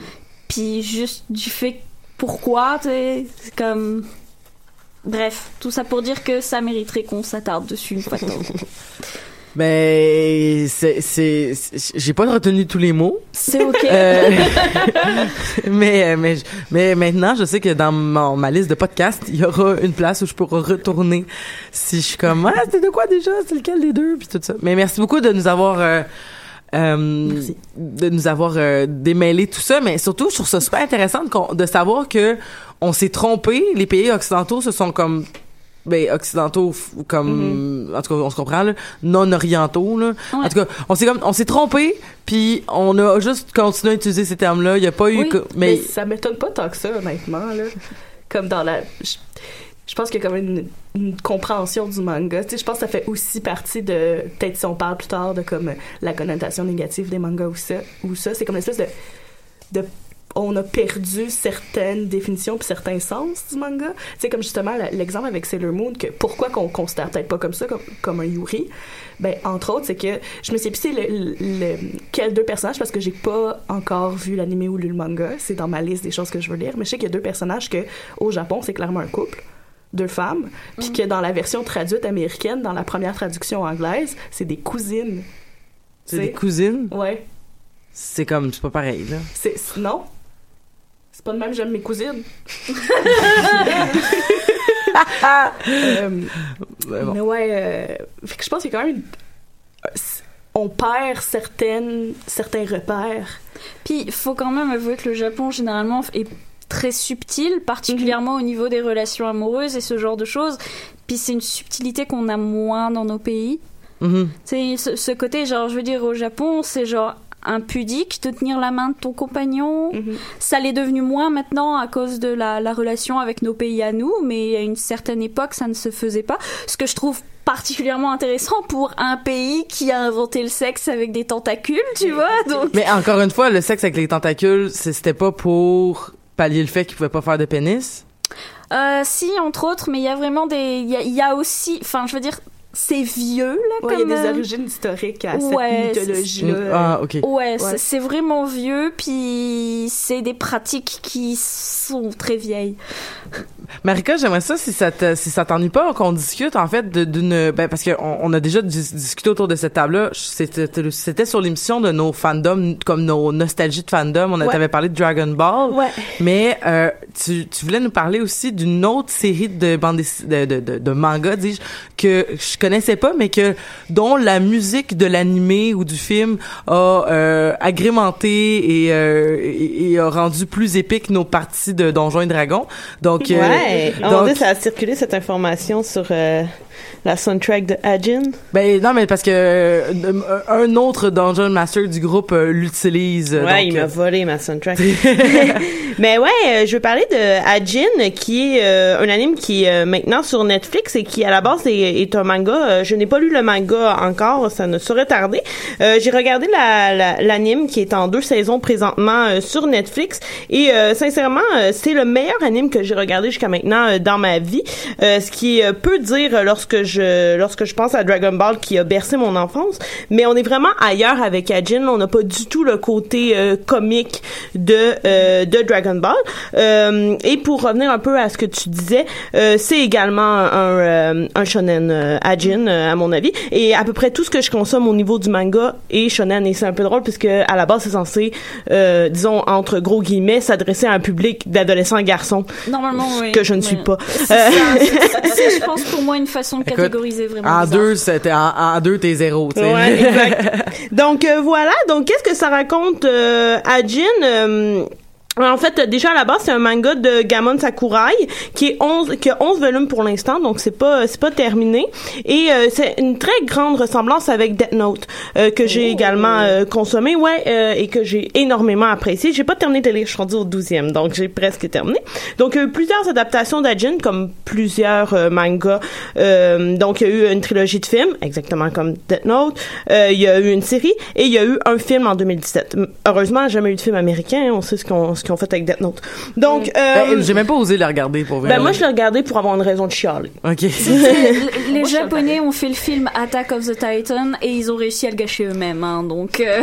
Puis juste du fait. Pourquoi, tu sais, c'est comme. Bref, tout ça pour dire que ça mériterait qu'on s'attarde dessus une fois de temps. Ben, c'est, c'est, j'ai pas retenu tous les mots. C'est ok. Euh, mais, mais, mais maintenant, je sais que dans mon- ma liste de podcasts, il y aura une place où je pourrai retourner si je suis comme, ah, c'était de quoi déjà? C'est lequel des deux? Puis tout ça. Mais merci beaucoup de nous avoir, euh, Merci. de nous avoir euh, démêlé tout ça, mais surtout, je trouve ça super intéressant de, de savoir que on s'est trompé. Les pays occidentaux se sont comme ben occidentaux comme en tout cas on se comprend là non orientaux là en tout cas on s'est comme on s'est trompé puis on a juste continué à utiliser ces termes là il y a pas eu Oui, mais, mais ça m'étonne pas tant que ça, honnêtement. Là. Comme dans la. Je, je pense qu'il y a même une, une compréhension du manga. Tu sais, je pense que ça fait aussi partie de. Peut-être si on parle plus tard de comme euh, la connotation négative des mangas ou ça. Ou ça, c'est comme une espèce de. on a perdu certaines définitions puis certains sens du manga. Tu sais, comme justement l'exemple avec Sailor Moon, que pourquoi qu'on considère peut-être pas comme ça, comme, comme un Yuri, ben, entre autres, c'est que je me suis le, le- quels deux personnages parce que j'ai pas encore vu l'anime ou lu le manga. C'est dans ma liste des choses que je veux lire. Mais je sais qu'il y a deux personnages que, au Japon, c'est clairement un couple. Deux femmes. Puis que dans la version traduite américaine, dans la première traduction anglaise, c'est des cousines. C'est des cousines? Ouais. C'est comme, c'est pas pareil, là. C'est, non. C'est pas de même, j'aime mes cousines. Euh, Mais bon. Mais ouais, euh, fait que je pense qu'il y a quand même une- on perd certaines, certains repères. Puis, il faut quand même avouer que le Japon, généralement, est très subtil, particulièrement au niveau des relations amoureuses et ce genre de choses. Puis, c'est une subtilité qu'on a moins dans nos pays. Mhm. C'est ce, côté, genre, je veux dire, au Japon, c'est genre impudique de tenir la main de ton compagnon. Mhm. Ça l'est devenu moins maintenant à cause de la, la relation avec nos pays à nous, mais à une certaine époque, ça ne se faisait pas. Ce que je trouve particulièrement intéressant pour un pays qui a inventé le sexe avec des tentacules, tu vois. Donc, Mais encore une fois, le sexe avec les tentacules, c'était pas pour pallier le fait qu'il pouvait pas faire de pénis? euh, si entre autres, mais il y a vraiment des, il y a, il y a aussi, enfin, je veux dire, c'est vieux là Ouais, il y a des euh, origines historiques à Ouais, cette mythologie-là. Ah, ok. Ouais, c'est- Ouais. c'est vraiment vieux, puis c'est des pratiques qui sont très vieilles. Marika, j'aimerais ça si ça te, si ça t'ennuie pas qu'on discute en fait d'une ben parce que on, on a déjà dis- discuté autour de cette table-là. C'était c'était sur l'émission de nos fandoms comme nos nostalgies de fandom. On Ouais. avait parlé de Dragon Ball. Ouais. Mais euh, tu, tu voulais nous parler aussi d'une autre série de bandes de, de, de, de mangas, dis-je, que je connaissais pas, mais que dont la musique de l'animé ou du film a euh, agrémenté et, euh, et, et a rendu plus épique nos parties de Donjons et Dragons. Donc, euh, Ouais. On donc dit ça a circulé cette information sur euh, la soundtrack de Ajin. ben non, mais parce que euh, un autre Dungeon Master du groupe euh, l'utilise. Ouais, donc, il m'a euh, volé ma soundtrack. Mais ouais, euh, je veux parler de Ajin, qui est euh, un anime qui est euh, maintenant sur Netflix et qui à la base est, est un manga. Euh, je n'ai pas lu le manga encore, ça ne saurait tarder. Euh, J'ai regardé la- la- l'anime qui est en deux saisons présentement euh, sur Netflix et euh, sincèrement, euh, c'est le meilleur anime que j'ai regardé jusqu'à maintenant euh, dans ma vie. Euh, ce qui euh, peut dire lorsque je lorsque je pense à Dragon Ball qui a bercé mon enfance, mais on est vraiment ailleurs avec Ajin. On n'a pas du tout le côté euh, comique de euh, de Dragon Ball. Euh, et pour revenir un peu à ce que tu disais, euh, c'est également un euh, un shonen euh, Ajin à mon avis. Et à peu près tout ce que je consomme au niveau du manga est shonen. Et c'est un peu drôle puisque à la base c'est censé, euh, disons entre gros guillemets, s'adresser à un public d'adolescents garçons. Normalement, oui. Que je ne suis pas. Ça, je pense, pour moi, une façon de Écoute, catégoriser vraiment. En bizarre. deux, c'était en, en deux, t'es zéro. tu sais. Ouais, exact. Donc euh, voilà. Donc qu'est-ce que ça raconte euh, à Jin euh, en fait, déjà à la base, c'est un manga de Gamon Sakurai qui est 11 qui a 11 volumes pour l'instant, donc c'est pas c'est pas terminé et euh, c'est une très grande ressemblance avec Death Note euh, que j'ai également euh, consommé ouais euh, et que j'ai énormément apprécié. J'ai pas terminé de lire, je suis rendue au 12e, donc j'ai presque terminé. Donc il y a eu plusieurs adaptations d'Ajin comme plusieurs euh, mangas. Euh, donc il y a eu une trilogie de films exactement comme Death Note, Euh, il y a eu une série et il y a eu un film en 2017. Heureusement, jamais eu de film américain, hein, on sait ce qu'on ce qu'ils ont fait avec Death Note. Donc euh, Ben, J'ai même pas osé le regarder pour vrai. ben moi je l'ai regardé pour avoir une raison de chialer. Ok. Les Moi, Japonais ont fait le film Attack of the Titan et ils ont réussi à le gâcher eux-mêmes, hein, donc euh,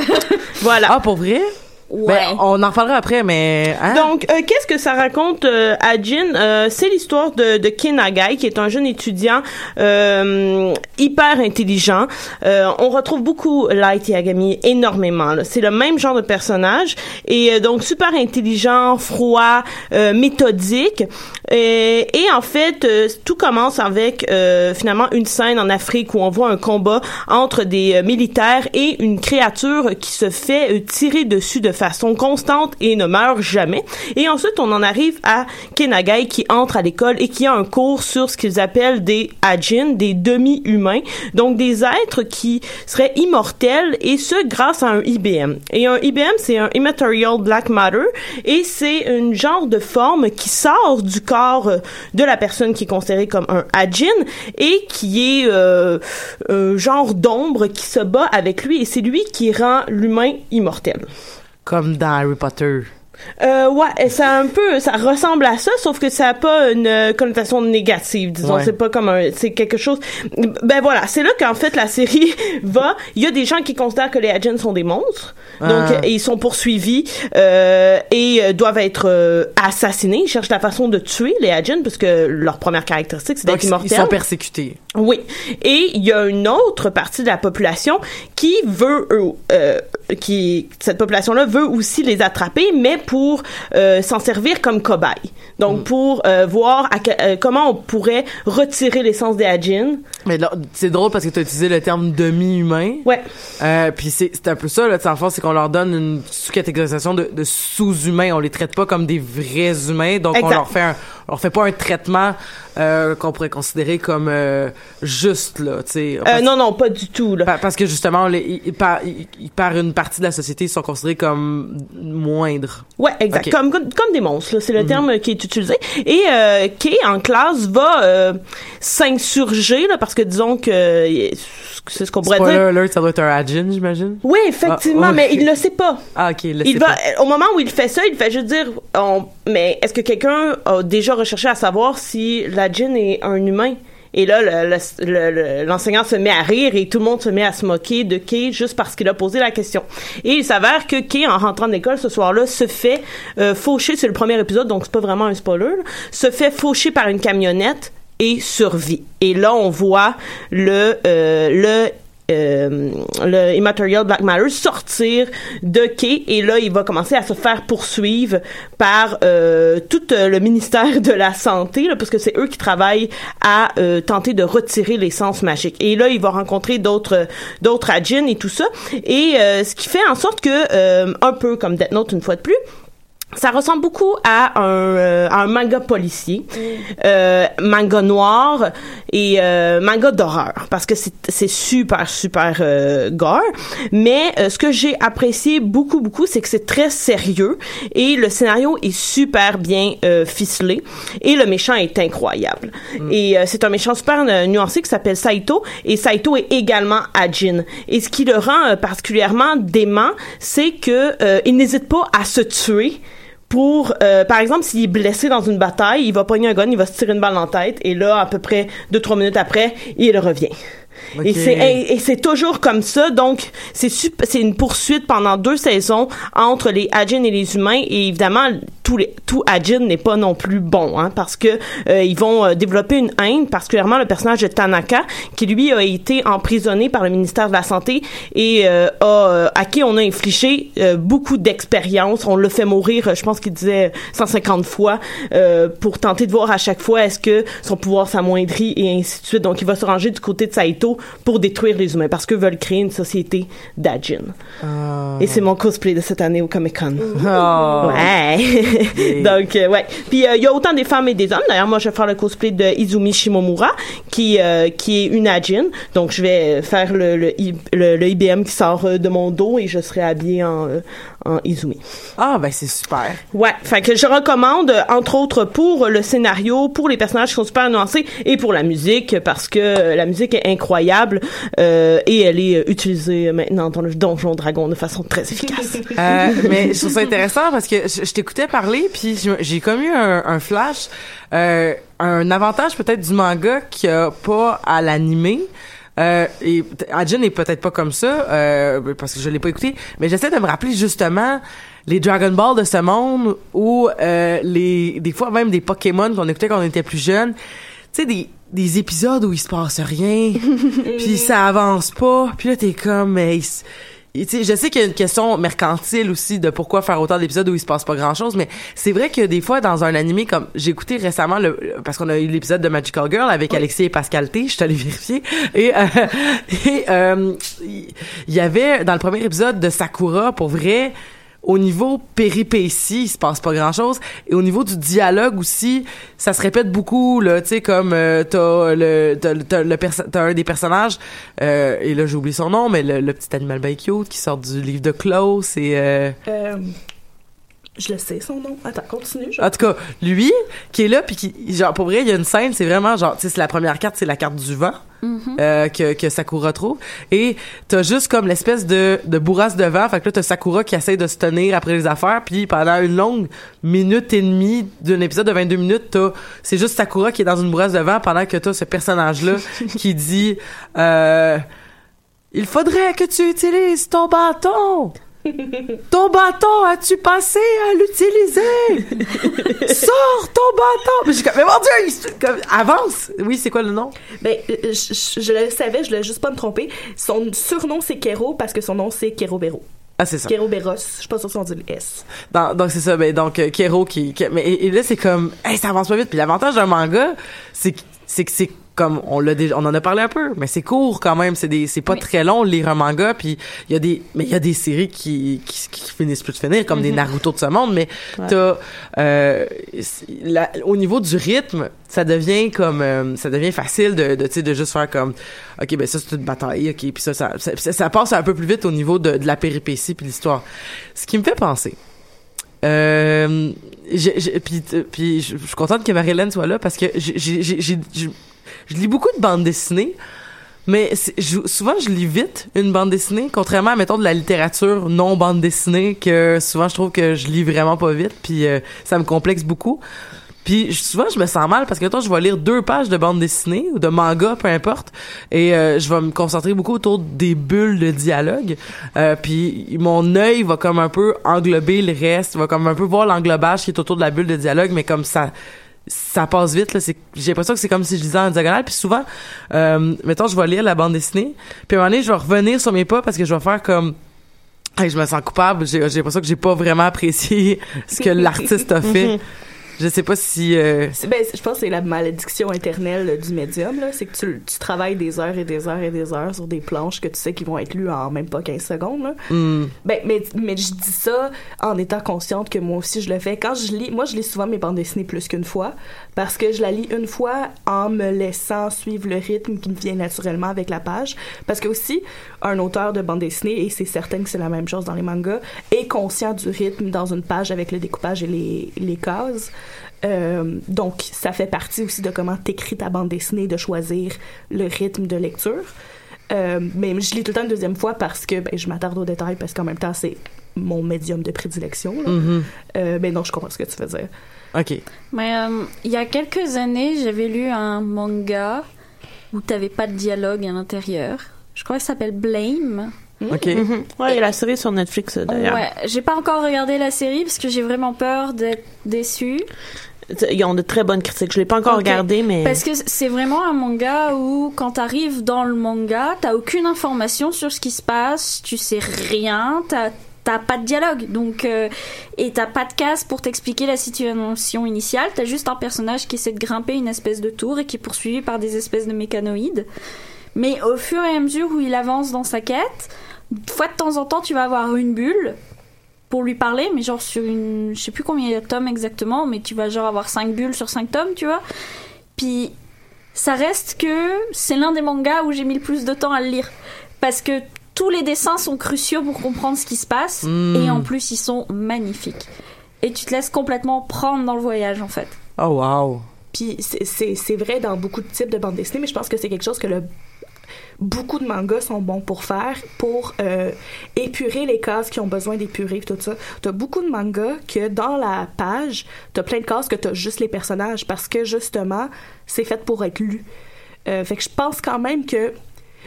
Voilà. Ah, pour vrai? Ouais. Ben, on en reparlera après, mais... Hein? Donc, euh, qu'est-ce que ça raconte euh, à Jin Euh, C'est l'histoire de, de Ken Nagai, qui est un jeune étudiant euh, hyper intelligent. Euh, on retrouve beaucoup Light Yagami énormément. là. C'est le même genre de personnage et euh, donc super intelligent, froid, euh, méthodique. Et, et en fait, euh, tout commence avec euh, finalement une scène en Afrique où on voit un combat entre des militaires et une créature qui se fait tirer dessus de façon constante et ne meurt jamais. Et ensuite, on en arrive à Kenagai qui entre à l'école et qui a un cours sur ce qu'ils appellent des Ajin, des demi-humains, donc des êtres qui seraient immortels et ce grâce à un IBM. Et un IBM, c'est un Immaterial Black Matter et c'est une genre de forme qui sort du corps euh, de la personne qui est considérée comme un Ajin et qui est euh, un genre d'ombre qui se bat avec lui et c'est lui qui rend l'humain immortel. Comme dans Harry Potter? Euh, ouais, et ça un peu, ça ressemble à ça, sauf que ça a pas une euh, connotation négative, disons. Ouais. C'est pas comme un, c'est quelque chose. Ben voilà, c'est là qu'en fait la série va. Il y a des gens qui considèrent que les agents sont des monstres, donc Ah. ils sont poursuivis euh, et euh, doivent être euh, assassinés. Ils cherchent la façon de tuer les agents parce que leur première caractéristique c'est d'être ils immortels. sont persécutés. Oui. Et il y a une autre partie de la population qui veut, euh, qui, cette population-là veut aussi les attraper, mais pour euh, s'en servir comme cobaye. Donc, pour euh, voir à que- euh, comment on pourrait retirer l'essence des Hadjin. Mais là, c'est drôle parce que tu as utilisé le terme demi-humain. Ouais. Euh, puis c'est un peu ça, là, en fait, c'est qu'on leur donne une sous-catégorisation de, de sous-humains. On les traite pas comme des vrais humains, donc on leur fait un, on fait pas un traitement euh, qu'on pourrait considérer comme euh, juste, là, tu sais. Euh, non, non, pas du tout, là. pa- parce que justement, les, par, une partie de la société, ils sont considérés comme moindres. Ouais, exact. Comme, comme des monstres, là, c'est le terme qui est utilisé. Et euh, Kay en classe va euh, s'insurger là, parce que disons que euh, c'est ce qu'on pourrait Spoiler dire. alert, ça doit être un Adjin, j'imagine. Oui, effectivement, Ah, mais il le sait pas. Ah, ok, là, Il c'est va, pas- au moment où il fait ça, il fait juste dire, on- mais est-ce que quelqu'un a déjà recherché à savoir si la djinn est un humain? Et là, le- le- l'enseignant se met à rire et tout le monde se met à se moquer de Kay juste parce qu'il a posé la question. Et il s'avère que Kay, en rentrant de l'école ce soir-là, se fait euh, faucher, c'est le premier épisode, donc c'est pas vraiment un spoiler, se fait faucher par une camionnette et survit. Et là, on voit le, euh, le euh, le Immaterial Black Matter sortir de Kay et là il va commencer à se faire poursuivre par euh, tout euh, le ministère de la santé là, parce que c'est eux qui travaillent à euh, tenter de retirer l'essence magique et là il va rencontrer d'autres d'autres Ajin et tout ça. Et euh, ce qui fait en sorte que euh, un peu comme Death Note une fois de plus ça ressemble beaucoup à un, euh, à un manga policier, euh, manga noir et euh, manga d'horreur parce que c'est super super euh, gore. Mais euh, ce que j'ai apprécié beaucoup beaucoup, c'est que c'est très sérieux et le scénario est super bien euh, ficelé et le méchant est incroyable. Et euh, c'est un méchant super nuancé qui s'appelle Saito et Saito est également Ajin. Et ce qui le rend euh, particulièrement dément, c'est que euh, il n'hésite pas à se tuer pour euh, par exemple s'il est blessé dans une bataille il va pogner un gun il va se tirer une balle la tête et là à peu près deux trois minutes après il revient et Ok. c'est et, c'est toujours comme ça. Donc c'est une poursuite pendant deux saisons entre les Ajin et les humains. Et évidemment tout les tout Ajin n'est pas non plus bon hein parce que euh, ils vont euh, développer une haine particulièrement le personnage de Tanaka qui lui a été emprisonné par le ministère de la santé et euh, a euh, à qui on a infligé euh, beaucoup d'expérience on le fait mourir je pense qu'il disait 150 fois euh, pour tenter de voir à chaque fois est-ce que son pouvoir s'amoindrit et ainsi de suite. Donc il va se ranger du côté de Saito pour détruire les humains parce que veulent créer une société d'Ajin Ah. et c'est mon cosplay de cette année au Comic Con Oh. Ouais. Donc euh, ouais. Puis euh, il y a autant des femmes et des hommes. D'ailleurs, moi je vais faire le cosplay de Izumi Shimomura qui euh, qui est une Ajin. Donc je vais faire le le, I- le, le IBM qui sort de mon dos et je serai habillée en en Izumi. Ah, ben c'est super. Ouais, fait que je recommande entre autres pour le scénario, pour les personnages qui sont super nuancés et pour la musique parce que la musique est incroyable euh, et elle est euh, utilisée maintenant dans le Donjon Dragon de façon très efficace. Euh, mais je trouve ça intéressant parce que je, je t'écoutais parler puis j'ai comme eu un, un flash, euh, un avantage peut-être du manga qu'il y a pas à l'animé. Euh, et peut- Ajin est peut-être pas comme ça euh, parce que je l'ai pas écouté, mais j'essaie de me rappeler justement les Dragon Ball de ce monde ou euh, les des fois même des Pokémon qu'on écoutait quand on était plus jeune. Tu sais des des épisodes où il se passe rien, puis ça avance pas, puis là t'es comme mais et je sais qu'il y a une question mercantile aussi de pourquoi faire autant d'épisodes où il se passe pas grand chose, mais c'est vrai que des fois dans un animé comme j'ai écouté récemment le parce qu'on a eu l'épisode de Magical Girl avec Alexis et Pascal T, je suis allée vérifier. Et euh, et euh, il il y avait dans le premier épisode de Sakura pour vrai au niveau péripéties, il se passe pas grand chose. Et au niveau du dialogue aussi, ça se répète beaucoup, là, tu sais, comme, euh, t'as le, t'as, t'as le t'as un des personnages, euh, et là, j'ai oublié son nom, mais le, le petit animal bien cute qui sort du livre de Klaus, et, euh, Euh, Je le sais, son nom. Attends, continue. je- En tout cas, lui, qui est là, puis qui, genre, pour vrai, il y a une scène, c'est vraiment genre, tu sais, c'est la première carte, c'est la carte du vent, euh, que, que Sakura trouve. Et t'as juste comme l'espèce de, de bourrasse de vent. Fait que là, t'as Sakura qui essaie de se tenir après les affaires, puis pendant une longue minute et demie d'un épisode de 22 minutes, t'as, c'est juste Sakura qui est dans une bourrasse de vent pendant que t'as ce personnage-là qui dit, euh, il faudrait que tu utilises ton bâton. Ton bâton, as-tu pensé à l'utiliser? Sors ton bâton! Mais, suis comme, mais mon Dieu, comme, avance! Oui, c'est quoi le nom? Ben, euh, je, je- je le savais, je voulais juste pas me tromper. Son surnom, c'est Kero parce que son nom, c'est Kerobero. Ah, c'est ça. Keroberos. Je suis pas sûre si on dit le S. Dans- donc, c'est ça. Ben, donc, euh, Kero qui, qui- mais, et, et là, c'est comme, hey, ça avance pas vite. Puis l'avantage d'un manga, c'est que c'est comme, on l'a déjà, on en a parlé un peu, mais c'est court quand même. C'est des, c'est pas très long lire un manga. Puis il y a des, mais il y a des séries qui, qui, qui finissent plus de finir, comme des Naruto de ce monde. Mais Ouais. t'as, euh, la- au niveau du rythme, ça devient comme, euh, ça devient facile de, de, de juste faire comme, ok, ben ça c'est une bataille, ok, puis ça, ça, ça, ça passe un peu plus vite au niveau de, de la péripétie puis l'histoire. Ce qui me fait penser. Euh, puis je suis contente que Marie-Hélène soit là parce que j'ai j'ai- j'ai- j'ai- je lis beaucoup de bandes dessinées mais souvent je lis vite une bande dessinée contrairement à mettons de la littérature non bande dessinée que souvent je trouve que je lis vraiment pas vite puis euh, ça me complexe beaucoup. Puis souvent je me sens mal parce que toi je vais lire deux pages de bande dessinée ou de manga peu importe et euh, je vais me concentrer beaucoup autour des bulles de dialogue. Euh, puis mon œil va comme un peu englober le reste va comme un peu voir l'englobage qui est autour de la bulle de dialogue mais comme ça ça passe vite là c'est j'ai l'impression que c'est comme si je lisais en diagonale puis souvent euh, mettons je vais lire la bande dessinée puis à un moment donné je vais revenir sur mes pas parce que je vais faire comme Hey, je me sens coupable j'ai j'ai l'impression que j'ai pas vraiment apprécié ce que l'artiste a fait je sais pas si euh, Ben, je pense que c'est la malédiction éternelle du médium, là. C'est que tu, tu travailles des heures et des heures et des heures sur des planches que tu sais qui vont être lues en même pas 15 secondes, là. hmm, Ben, mais, mais je dis ça en étant consciente que moi aussi je le fais. Quand je lis, moi je lis souvent mes bandes dessinées plus qu'une fois parce que je la lis une fois en me laissant suivre le rythme qui me vient naturellement avec la page. Parce que aussi, un auteur de bande dessinée, et c'est certain que c'est la même chose dans les mangas, est conscient du rythme dans une page avec le découpage et les, les cases. Euh, donc, ça fait partie aussi de comment t'écris ta bande dessinée, de choisir le rythme de lecture. Euh, mais je lis tout le temps une deuxième fois parce que ben, je m'attarde aux détails parce qu'en même temps, c'est mon médium de prédilection. là. mhm. Euh, mais non, je comprends ce que tu veux dire. ok Mais euh, il y a quelques années, j'avais lu un manga où t'avais pas de dialogue à l'intérieur. Je crois que ça s'appelle Blame. ok Mhm. Ouais, il y a la série sur Netflix, euh, d'ailleurs. Ouais, j'ai pas encore regardé la série parce que j'ai vraiment peur d'être déçue. Ils ont de très bonnes critiques. Je l'ai pas encore Ok. regardé, mais... Parce que c'est vraiment un manga où, quand t'arrives dans le manga, t'as aucune information sur ce qui se passe, tu sais rien, t'as t'as pas de dialogue, donc euh, et t'as pas de case pour t'expliquer la situation initiale. T'as juste un personnage qui essaie de grimper une espèce de tour et qui est poursuivi par des espèces de mécanoïdes. Mais au fur et à mesure où il avance dans sa quête, fois de temps en temps, tu vas avoir une bulle pour lui parler, mais genre sur une, je sais plus combien il y a de tomes exactement, mais tu vas genre avoir 5 bulles sur 5 tomes, tu vois. Puis ça reste que c'est l'un des mangas où j'ai mis le plus de temps à le lire parce que tous les dessins sont cruciaux pour comprendre ce qui se passe Mm. et en plus ils sont magnifiques. Et tu te laisses complètement prendre dans le voyage en fait. oh wow Puis c'est vrai dans beaucoup de types de bandes dessinées, mais je pense que c'est quelque chose que le beaucoup de mangas sont bons pour faire, pour euh, épurer les cases qui ont besoin d'épurer, tout ça. T'as beaucoup de mangas que dans la page, t'as plein de cases que t'as juste les personnages parce que justement, c'est fait pour être lu. Euh, fait que je pense quand même que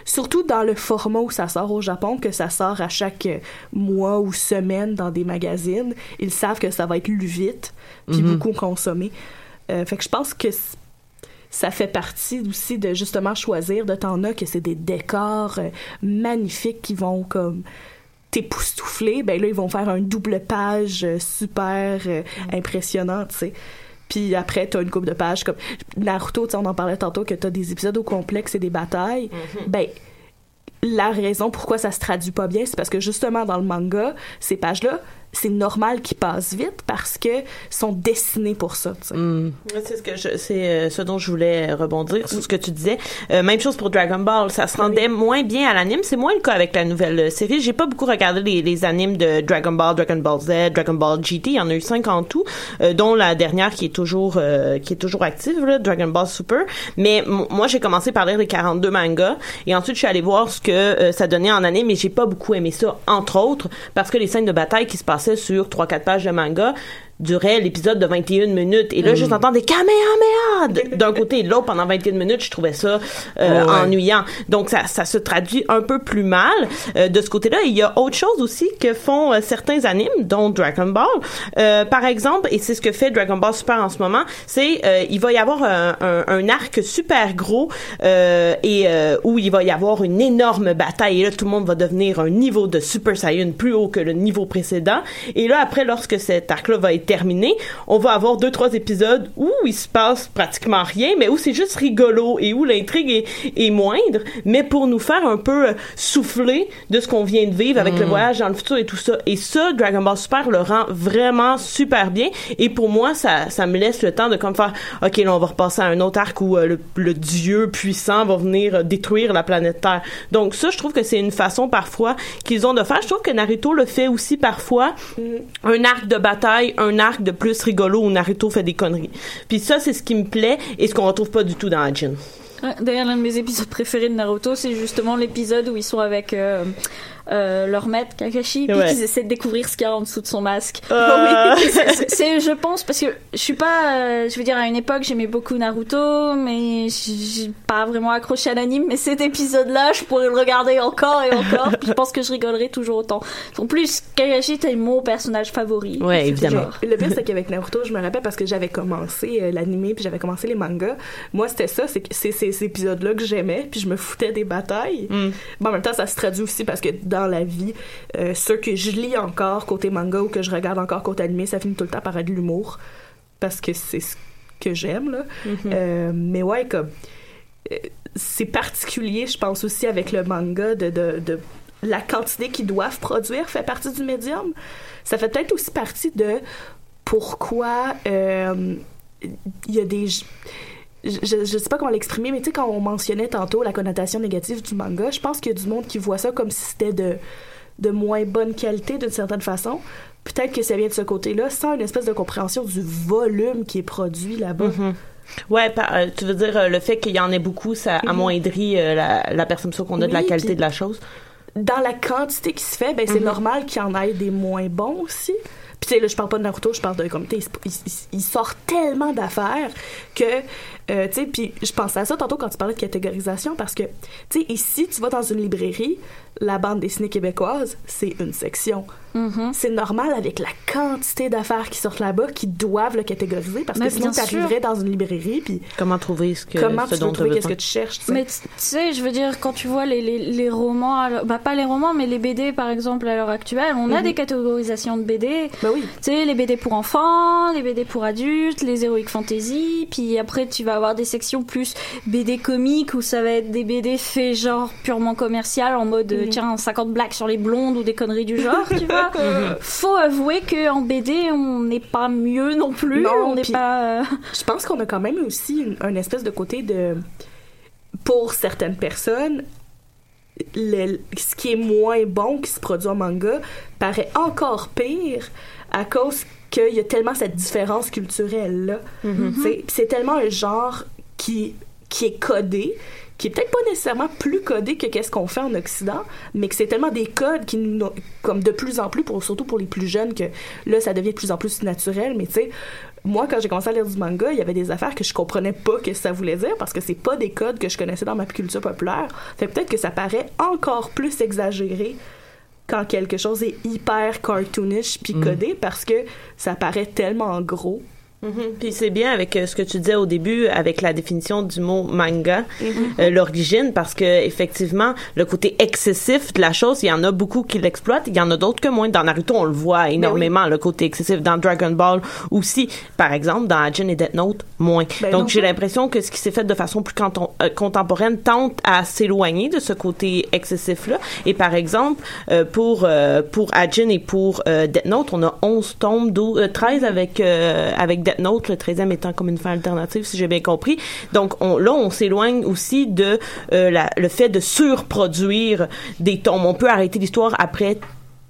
surtout dans le format où ça sort au Japon, que ça sort à chaque euh, mois ou semaine dans des magazines, ils savent que ça va être lu vite, puis Mhm. beaucoup consommé. Euh, fait que je pense que ça fait partie aussi de justement choisir de t'en as que c'est des décors euh, magnifiques qui vont comme t'époustoufler. Ben là, ils vont faire un double page euh, super euh, impressionnant, tu sais. Puis après, t'as une coupe de pages comme Naruto, tu sais, on en parlait tantôt que t'as des épisodes au complexe et des batailles. Ben, la raison pourquoi ça se traduit pas bien, c'est parce que justement dans le manga, ces pages-là, c'est normal qu'ils passent vite parce que sont dessinés pour ça. Hmm. C'est ce que je, c'est euh, ce dont je voulais rebondir sur ce que tu disais. Euh, même chose pour Dragon Ball, ça se rendait moins bien à l'anime. C'est moins le cas avec la nouvelle euh, série. J'ai pas beaucoup regardé les, les animes de Dragon Ball, Dragon Ball Z, Dragon Ball GT. Il y en a eu cinq en tout, euh, dont la dernière qui est toujours euh, qui est toujours active, là, Dragon Ball Super. Mais m- moi, j'ai commencé par lire les 42 mangas et ensuite je suis allée voir ce que euh, ça donnait en anime. Et j'ai pas beaucoup aimé ça, entre autres, parce que les scènes de bataille qui se sur 3-4 pages de manga durait l'épisode de 21 minutes. Et là juste entendre des kamehameha d'un côté et de l'autre pendant 21 minutes je trouvais ça euh, Ouais. ennuyant. Donc ça, ça se traduit un peu plus mal. Euh, de ce côté-là il y a autre chose aussi que font euh, certains animes dont Dragon Ball. Euh, par exemple et c'est ce que fait Dragon Ball Super en ce moment c'est euh, il va y avoir un, un, un arc super gros euh, et euh, où il va y avoir une énorme bataille. Et là tout le monde va devenir un niveau de Super Saiyan plus haut que le niveau précédent. Et là après lorsque cet arc-là va être terminé on va avoir deux trois épisodes où il se passe pratiquement rien mais où c'est juste rigolo et où l'intrigue est, est moindre mais pour nous faire un peu euh, souffler de ce qu'on vient de vivre avec le voyage dans le futur et tout ça. Et ça Dragon Ball Super le rend vraiment super bien. Et pour moi ça ça me laisse le temps de comme faire ok là on va repasser à un autre arc où euh, le, le dieu puissant va venir euh, détruire la planète Terre. Donc ça je trouve que c'est une façon parfois qu'ils ont de faire. Je trouve que Naruto le fait aussi parfois un arc de bataille un arc de plus rigolo où Naruto fait des conneries. Puis ça c'est ce qui me plaît et ce qu'on retrouve pas du tout dans Hajin D'ailleurs, l'un de mes épisodes préférés de Naruto, c'est justement l'épisode où ils sont avec euh, euh, leur maître Kakashi, puis Ouais. qu'ils essaient de découvrir ce qu'il y a en dessous de son masque. Euh. C'est- je pense, parce que je suis pas, euh, je veux dire, à une époque, j'aimais beaucoup Naruto, mais j'ai pas vraiment accroché à l'anime. Mais cet épisode-là, je pourrais le regarder encore et encore, puis je pense que je rigolerai toujours autant. En plus, Kakashi, c'est mon personnage favori. Ouais, évidemment. Genre. Le pire, c'est qu'avec Naruto, je me rappelle parce que j'avais commencé euh, l'animé puis j'avais commencé les mangas. Moi, c'était ça, c'est que c'est ces épisodes-là que j'aimais puis je me foutais des batailles. Mm. Mais en même temps, ça se traduit aussi parce que dans la vie, euh, ceux que je lis encore côté manga ou que je regarde encore côté animé, ça finit tout le temps par être de l'humour parce que c'est ce que j'aime, là. Euh, mais ouais, comme... euh, c'est particulier, je pense aussi avec le manga de, de, de la quantité qu'ils doivent produire fait partie du médium. Ça fait peut-être aussi partie de pourquoi euh, il y a des je, je, sais pas comment l'exprimer mais tu sais quand on mentionnait tantôt la connotation négative du manga je pense qu'il y a du monde qui voit ça comme si c'était de de moins bonne qualité d'une certaine façon peut-être que ça vient de ce côté-là sans une espèce de compréhension du volume qui est produit là-bas Mhm. Ouais, par- euh, tu veux dire euh, le fait qu'il y en ait beaucoup, ça amoindrit euh, la, la perception qu'on a de la qualité de la chose. dans la quantité qui se fait, ben c'est Mhm. normal qu'il y en ait des moins bons aussi. Puis tu sais, là, je parle pas de Naruto, je parle de tu sais, il, il- il sort tellement d'affaires que, euh, tu sais, puis je pensais à ça tantôt quand tu parlais de catégorisation parce que, tu sais, ici, tu vas dans une librairie, la bande dessinée québécoise, c'est une section. Mhm. C'est normal avec la quantité d'affaires qui sortent là-bas qu'ils doivent le catégoriser parce Mais que sinon, bien sûr. t'arriverais dans une librairie puis Comment trouver ce que comment ce tu tu trouver qu'est-ce que tu cherches, tu. Mais tu tu sais, je veux dire, quand tu vois les, les, les romans, bah pas les romans, mais les BD par exemple à l'heure actuelle, on a Mhm. des catégorisations de BD. Ben oui. Tu sais, les BD pour enfants, les BD pour adultes, les heroic fantasy, puis après tu vas avoir des sections plus BD comiques où ça va être des BD faits genre purement commercial en mode euh. Tiens 50 blagues sur les blondes ou des conneries du genre, tu vois. Faut avouer que en BD on n'est pas mieux non plus, Non, on n'est pas. euh, Je pense qu'on a quand même aussi une, un espèce de côté de. Pour certaines personnes, le- ce qui est moins bon qui se produit en manga paraît encore pire à cause qu'il y a tellement cette différence culturelle là. C'est tellement un genre qui, qui est codé qui est peut-être pas nécessairement plus codé que qu'est-ce qu'on fait en Occident, mais que c'est tellement des codes qui nous, comme de plus en plus, pour, surtout pour les plus jeunes, que là, ça devient de plus en plus naturel. Mais tu sais, moi, quand j'ai commencé à lire du manga, il y avait des affaires que je comprenais pas que ça voulait dire parce que c'est pas des codes que je connaissais dans ma culture populaire. Fait peut-être que ça paraît encore plus exagéré quand quelque chose est hyper cartoonish puis codé parce que ça paraît tellement gros Mhm. Puis c'est bien avec euh, ce que tu disais au début, avec la définition du mot manga, euh, l'origine, parce que effectivement, le côté excessif de la chose, il y en a beaucoup qui l'exploitent, il y en a d'autres que moins. Dans Naruto, on le voit énormément, le côté excessif. Dans Dragon Ball aussi, par exemple, dans Ajin et Death Note, moins. Ben Donc j'ai l'impression que ce qui s'est fait de façon plus euh, contemporaine tente à s'éloigner de ce côté excessif-là. Et par exemple, pour pour Ajin et pour Death Note, on a 11 tomes, 12, euh, 13 avec avec Death Note, le 13e étant comme une fin alternative, si j'ai bien compris. Donc on, là, on s'éloigne aussi de euh, la, le fait de surproduire des tomes. On peut arrêter l'histoire après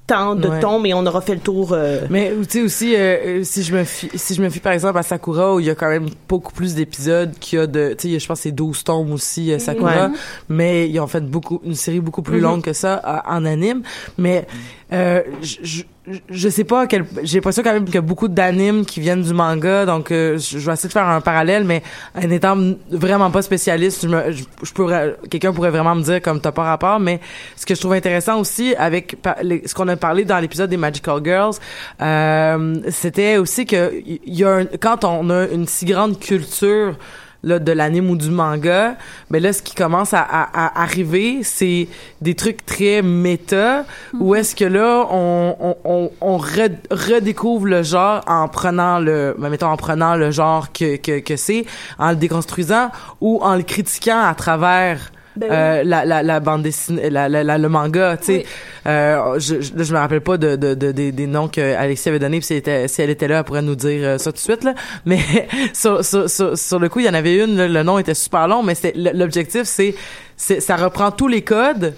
tant de Ouais. tomes et on aura fait le tour. euh, Mais tu sais aussi, euh, si je me fie, si je me fie par exemple à Sakura, où il y a quand même beaucoup plus d'épisodes qu'il y a de, tu sais, je pense c'est 12 tomes aussi, euh, Sakura, Ouais. mais ils ont fait beaucoup, une série beaucoup plus Mhm. longue que ça en anime. Mais je, je, sais pas, quel, j'ai l'impression quand même qu'il y a beaucoup d'animes qui viennent du manga, donc euh, je, vais essayer de faire un parallèle, mais en étant vraiment pas spécialiste, je, me, je, pourrais, quelqu'un pourrait vraiment me dire comme t'as pas rapport, mais ce que je trouve intéressant aussi avec ce qu'on a parlé dans l'épisode des Magical Girls, euh, c'était aussi que il y a un, quand on a une si grande culture là, de l'anime ou du manga, mais là, ce qui commence à, à- à arriver, c'est des trucs très méta, où est-ce que là, on, on, on, on re- redécouvre le genre en prenant le, ben, mettons, en prenant le genre que, que, que c'est, en le déconstruisant, ou en le critiquant à travers Ben oui. euh, la, la, la bande dessinée, la, la, la- le manga, tu sais. Oui. Euh, je, je, je me rappelle pas de, de, de- des- des noms que Alexis avait donnés, puis si elle, était, si elle était là, elle pourrait nous dire euh, ça tout de suite, là. Mais sur, sur, sur, sur le coup, il y en avait une, là, le nom était super long, mais l'objectif, c'est, c'est ça reprend tous les codes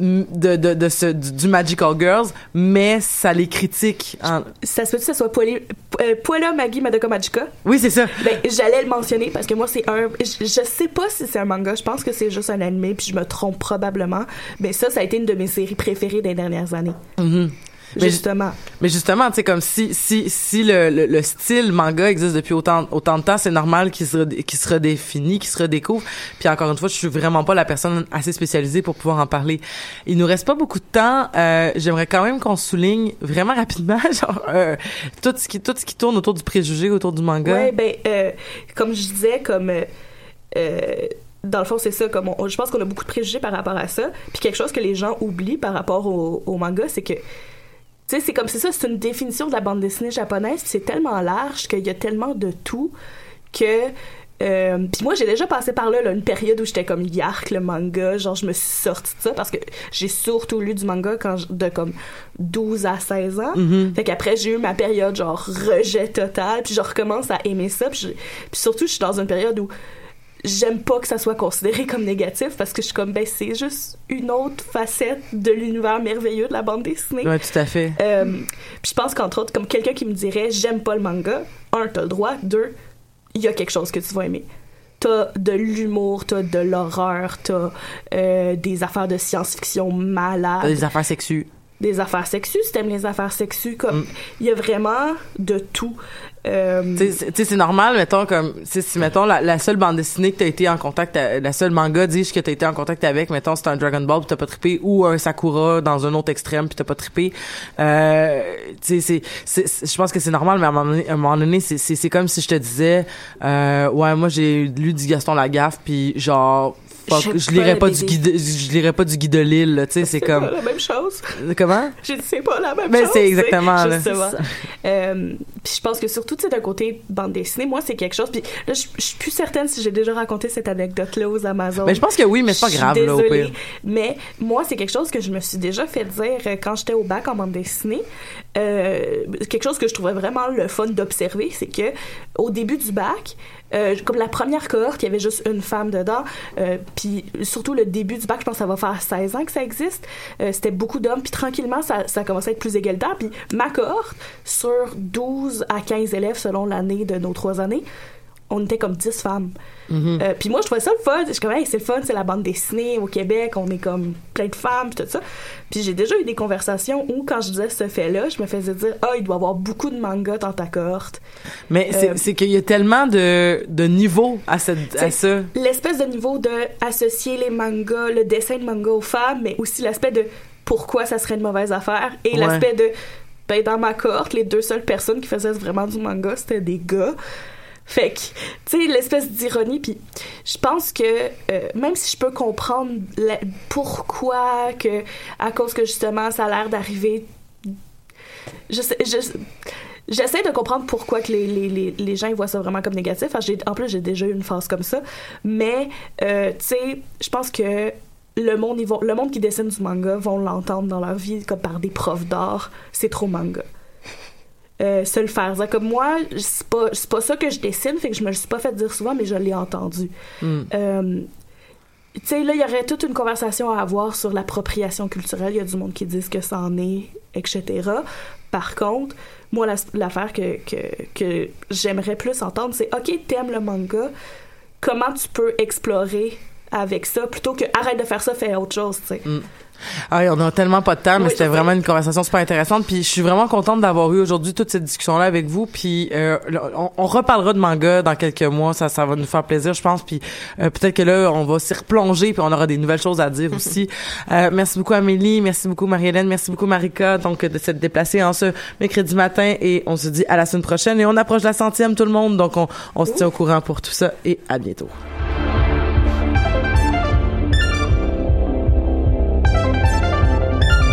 de, de, de ce, du, du Magical Girls, mais ça les critique. en- Ça se peut que ça soit euh, Puella Magi Madoka Magica? Oui, c'est ça. Ben, j'allais le mentionner parce que moi, c'est un. Je, je sais pas si c'est un manga, je pense que c'est juste un animé, puis je me trompe probablement. Mais ça, ça a été une de mes séries préférées des dernières années. Mhm. Mais- Justement. Mais justement, tu sais, comme si si si le, le, le style manga existe depuis autant autant de temps, c'est normal qu'il se qu'il se redéfinit, qu'il se redécouvre. Puis encore une fois, je suis vraiment pas la personne assez spécialisée pour pouvoir en parler. Il nous reste pas beaucoup de temps. Euh, J'aimerais quand même qu'on souligne vraiment rapidement, genre euh, tout ce qui tout ce qui tourne autour du préjugé, autour du manga. Ouais, ben, euh, comme je disais, comme. dans le fond, c'est ça. Comme on- je pense qu'on a beaucoup de préjugés par rapport à ça. Puis quelque chose que les gens oublient par rapport au, au manga, c'est que. Tu sais, c'est comme c'est ça, c'est une définition de la bande dessinée japonaise. C'est tellement large qu'il y a tellement de tout que. Euh, puis moi j'ai déjà passé par là, là, une période où j'étais comme yark le manga genre je me suis sortie de ça parce que j'ai surtout lu du manga quand je- de comme 12 à 16 ans fait qu'après j'ai eu ma période genre rejet total puis je recommence à aimer ça puis, je- puis surtout je suis dans une période où j'aime pas que ça soit considéré comme négatif parce que je suis comme ben c'est juste une autre facette de l'univers merveilleux de la bande dessinée Ouais, tout à fait. euh, puis je pense qu'entre autres, comme quelqu'un qui me dirait j'aime pas le manga, un, t'as le droit, deux, il y a quelque chose que tu vas aimer. T'as de l'humour, t'as de l'horreur, t'as euh, des affaires de science-fiction malades, Des affaires sexuelles. Des affaires sexues, si t'aimes les affaires sexues, comme Mm. il y a vraiment de tout. Euh, Tu sais, c'est- normal, mettons, comme, si, mettons, la, la seule bande dessinée que t'as été en contact, à- la seule manga, dis que t'as été en contact avec, mettons, c'est un Dragon Ball pis t'as pas trippé, ou un Sakura dans un autre extrême pis t'as pas trippé, euh, tu sais, c'est, je pense que c'est normal, mais à un moment donné, moment c'est, c'est, comme si je te disais, euh, ouais, moi, j'ai lu du Gaston Lagaffe pis genre, fuck, je pas lirais le pas du guide, je lirais pas du guide de Lille, tu sais, c'est pas comme, la même chose. comment? J'ai dit c'est pas la même Mais chose. c'est tu sais, exactement, là. Euh, puis je pense que surtout, tu sais, d'un côté bande dessinée, moi, c'est quelque chose. Puis là, je je suis plus certaine si j'ai déjà raconté cette anecdote-là aux Amazones. Mais je pense que oui, mais c'est pas Je grave, là, au pire. Mais moi, c'est quelque chose que je me suis déjà fait dire euh, quand j'étais au bac en bande dessinée. Euh, quelque chose que je trouvais vraiment le fun d'observer, c'est que au début du bac, euh, comme la première cohorte, il y avait juste une femme dedans. euh, puis surtout le début du bac, je pense que ça va faire 16 ans que ça existe. Euh, C'était beaucoup d'hommes. Puis tranquillement, ça, ça commençait à être plus égalitaire. Puis ma cohorte, sur 12 à 15 élèves selon l'année de nos trois années, on était comme 10 femmes. Mhm. Euh, puis moi, je trouvais ça le fun. Je suis comme, hey, c'est le fun, c'est la bande dessinée au Québec, on est comme plein de femmes, puis tout ça. Puis j'ai déjà eu des conversations où, quand je disais ce fait-là, je me faisais dire, ah, il doit y avoir beaucoup de mangas dans ta cohorte. Mais c'est, Euh, c'est qu'il y a tellement de, de niveaux à, cette, à ça. L'espèce de niveau de associer les mangas, le dessin de manga aux femmes, mais aussi l'aspect de pourquoi ça serait une mauvaise affaire et Ouais. l'aspect de ben dans ma cohorte, les deux seules personnes qui faisaient vraiment du manga, c'était des gars. Fait que, tu sais, l'espèce d'ironie, puis je pense que euh, même si je peux comprendre pourquoi que, à cause que justement ça a l'air d'arriver, j'essaie de comprendre pourquoi que les, les, les, les gens voient ça vraiment comme négatif. En plus, j'ai déjà eu une phase comme ça, mais euh, tu sais, je pense que le monde, ils vont, le monde qui dessine du manga vont l'entendre dans leur vie comme par des profs d'art. C'est trop manga euh, se le faire. Comme moi, c'est pas, pas ça que je dessine, fait que je me le suis pas fait dire souvent, mais je l'ai entendu. Mm. Euh, tu sais, là, il y aurait toute une conversation à avoir sur l'appropriation culturelle. Il y a du monde qui disent que ça en est, etc. Par contre, moi, la- l'affaire que, que, que j'aimerais plus entendre, c'est OK, t'aimes le manga, comment tu peux explorer avec ça plutôt que arrête de faire ça, fais autre chose, tu sais. Ah on a tellement pas de temps, mais Oui, c'était vraiment une conversation super intéressante. Puis je suis vraiment contente d'avoir eu aujourd'hui toute cette discussion-là avec vous. Puis euh, on, on reparlera de manga dans quelques mois, ça, ça va nous faire plaisir, je pense. Puis euh, peut-être que là, on va s'y replonger, puis on aura des nouvelles choses à dire aussi. Euh, merci beaucoup Amélie, merci beaucoup Marie-Hélène, merci beaucoup Marika, donc de s'être déplacée en ce mercredi matin. Et on se dit à la semaine prochaine. Et on approche la centième, tout le monde, donc on, on se tient au courant pour tout ça. Et à bientôt.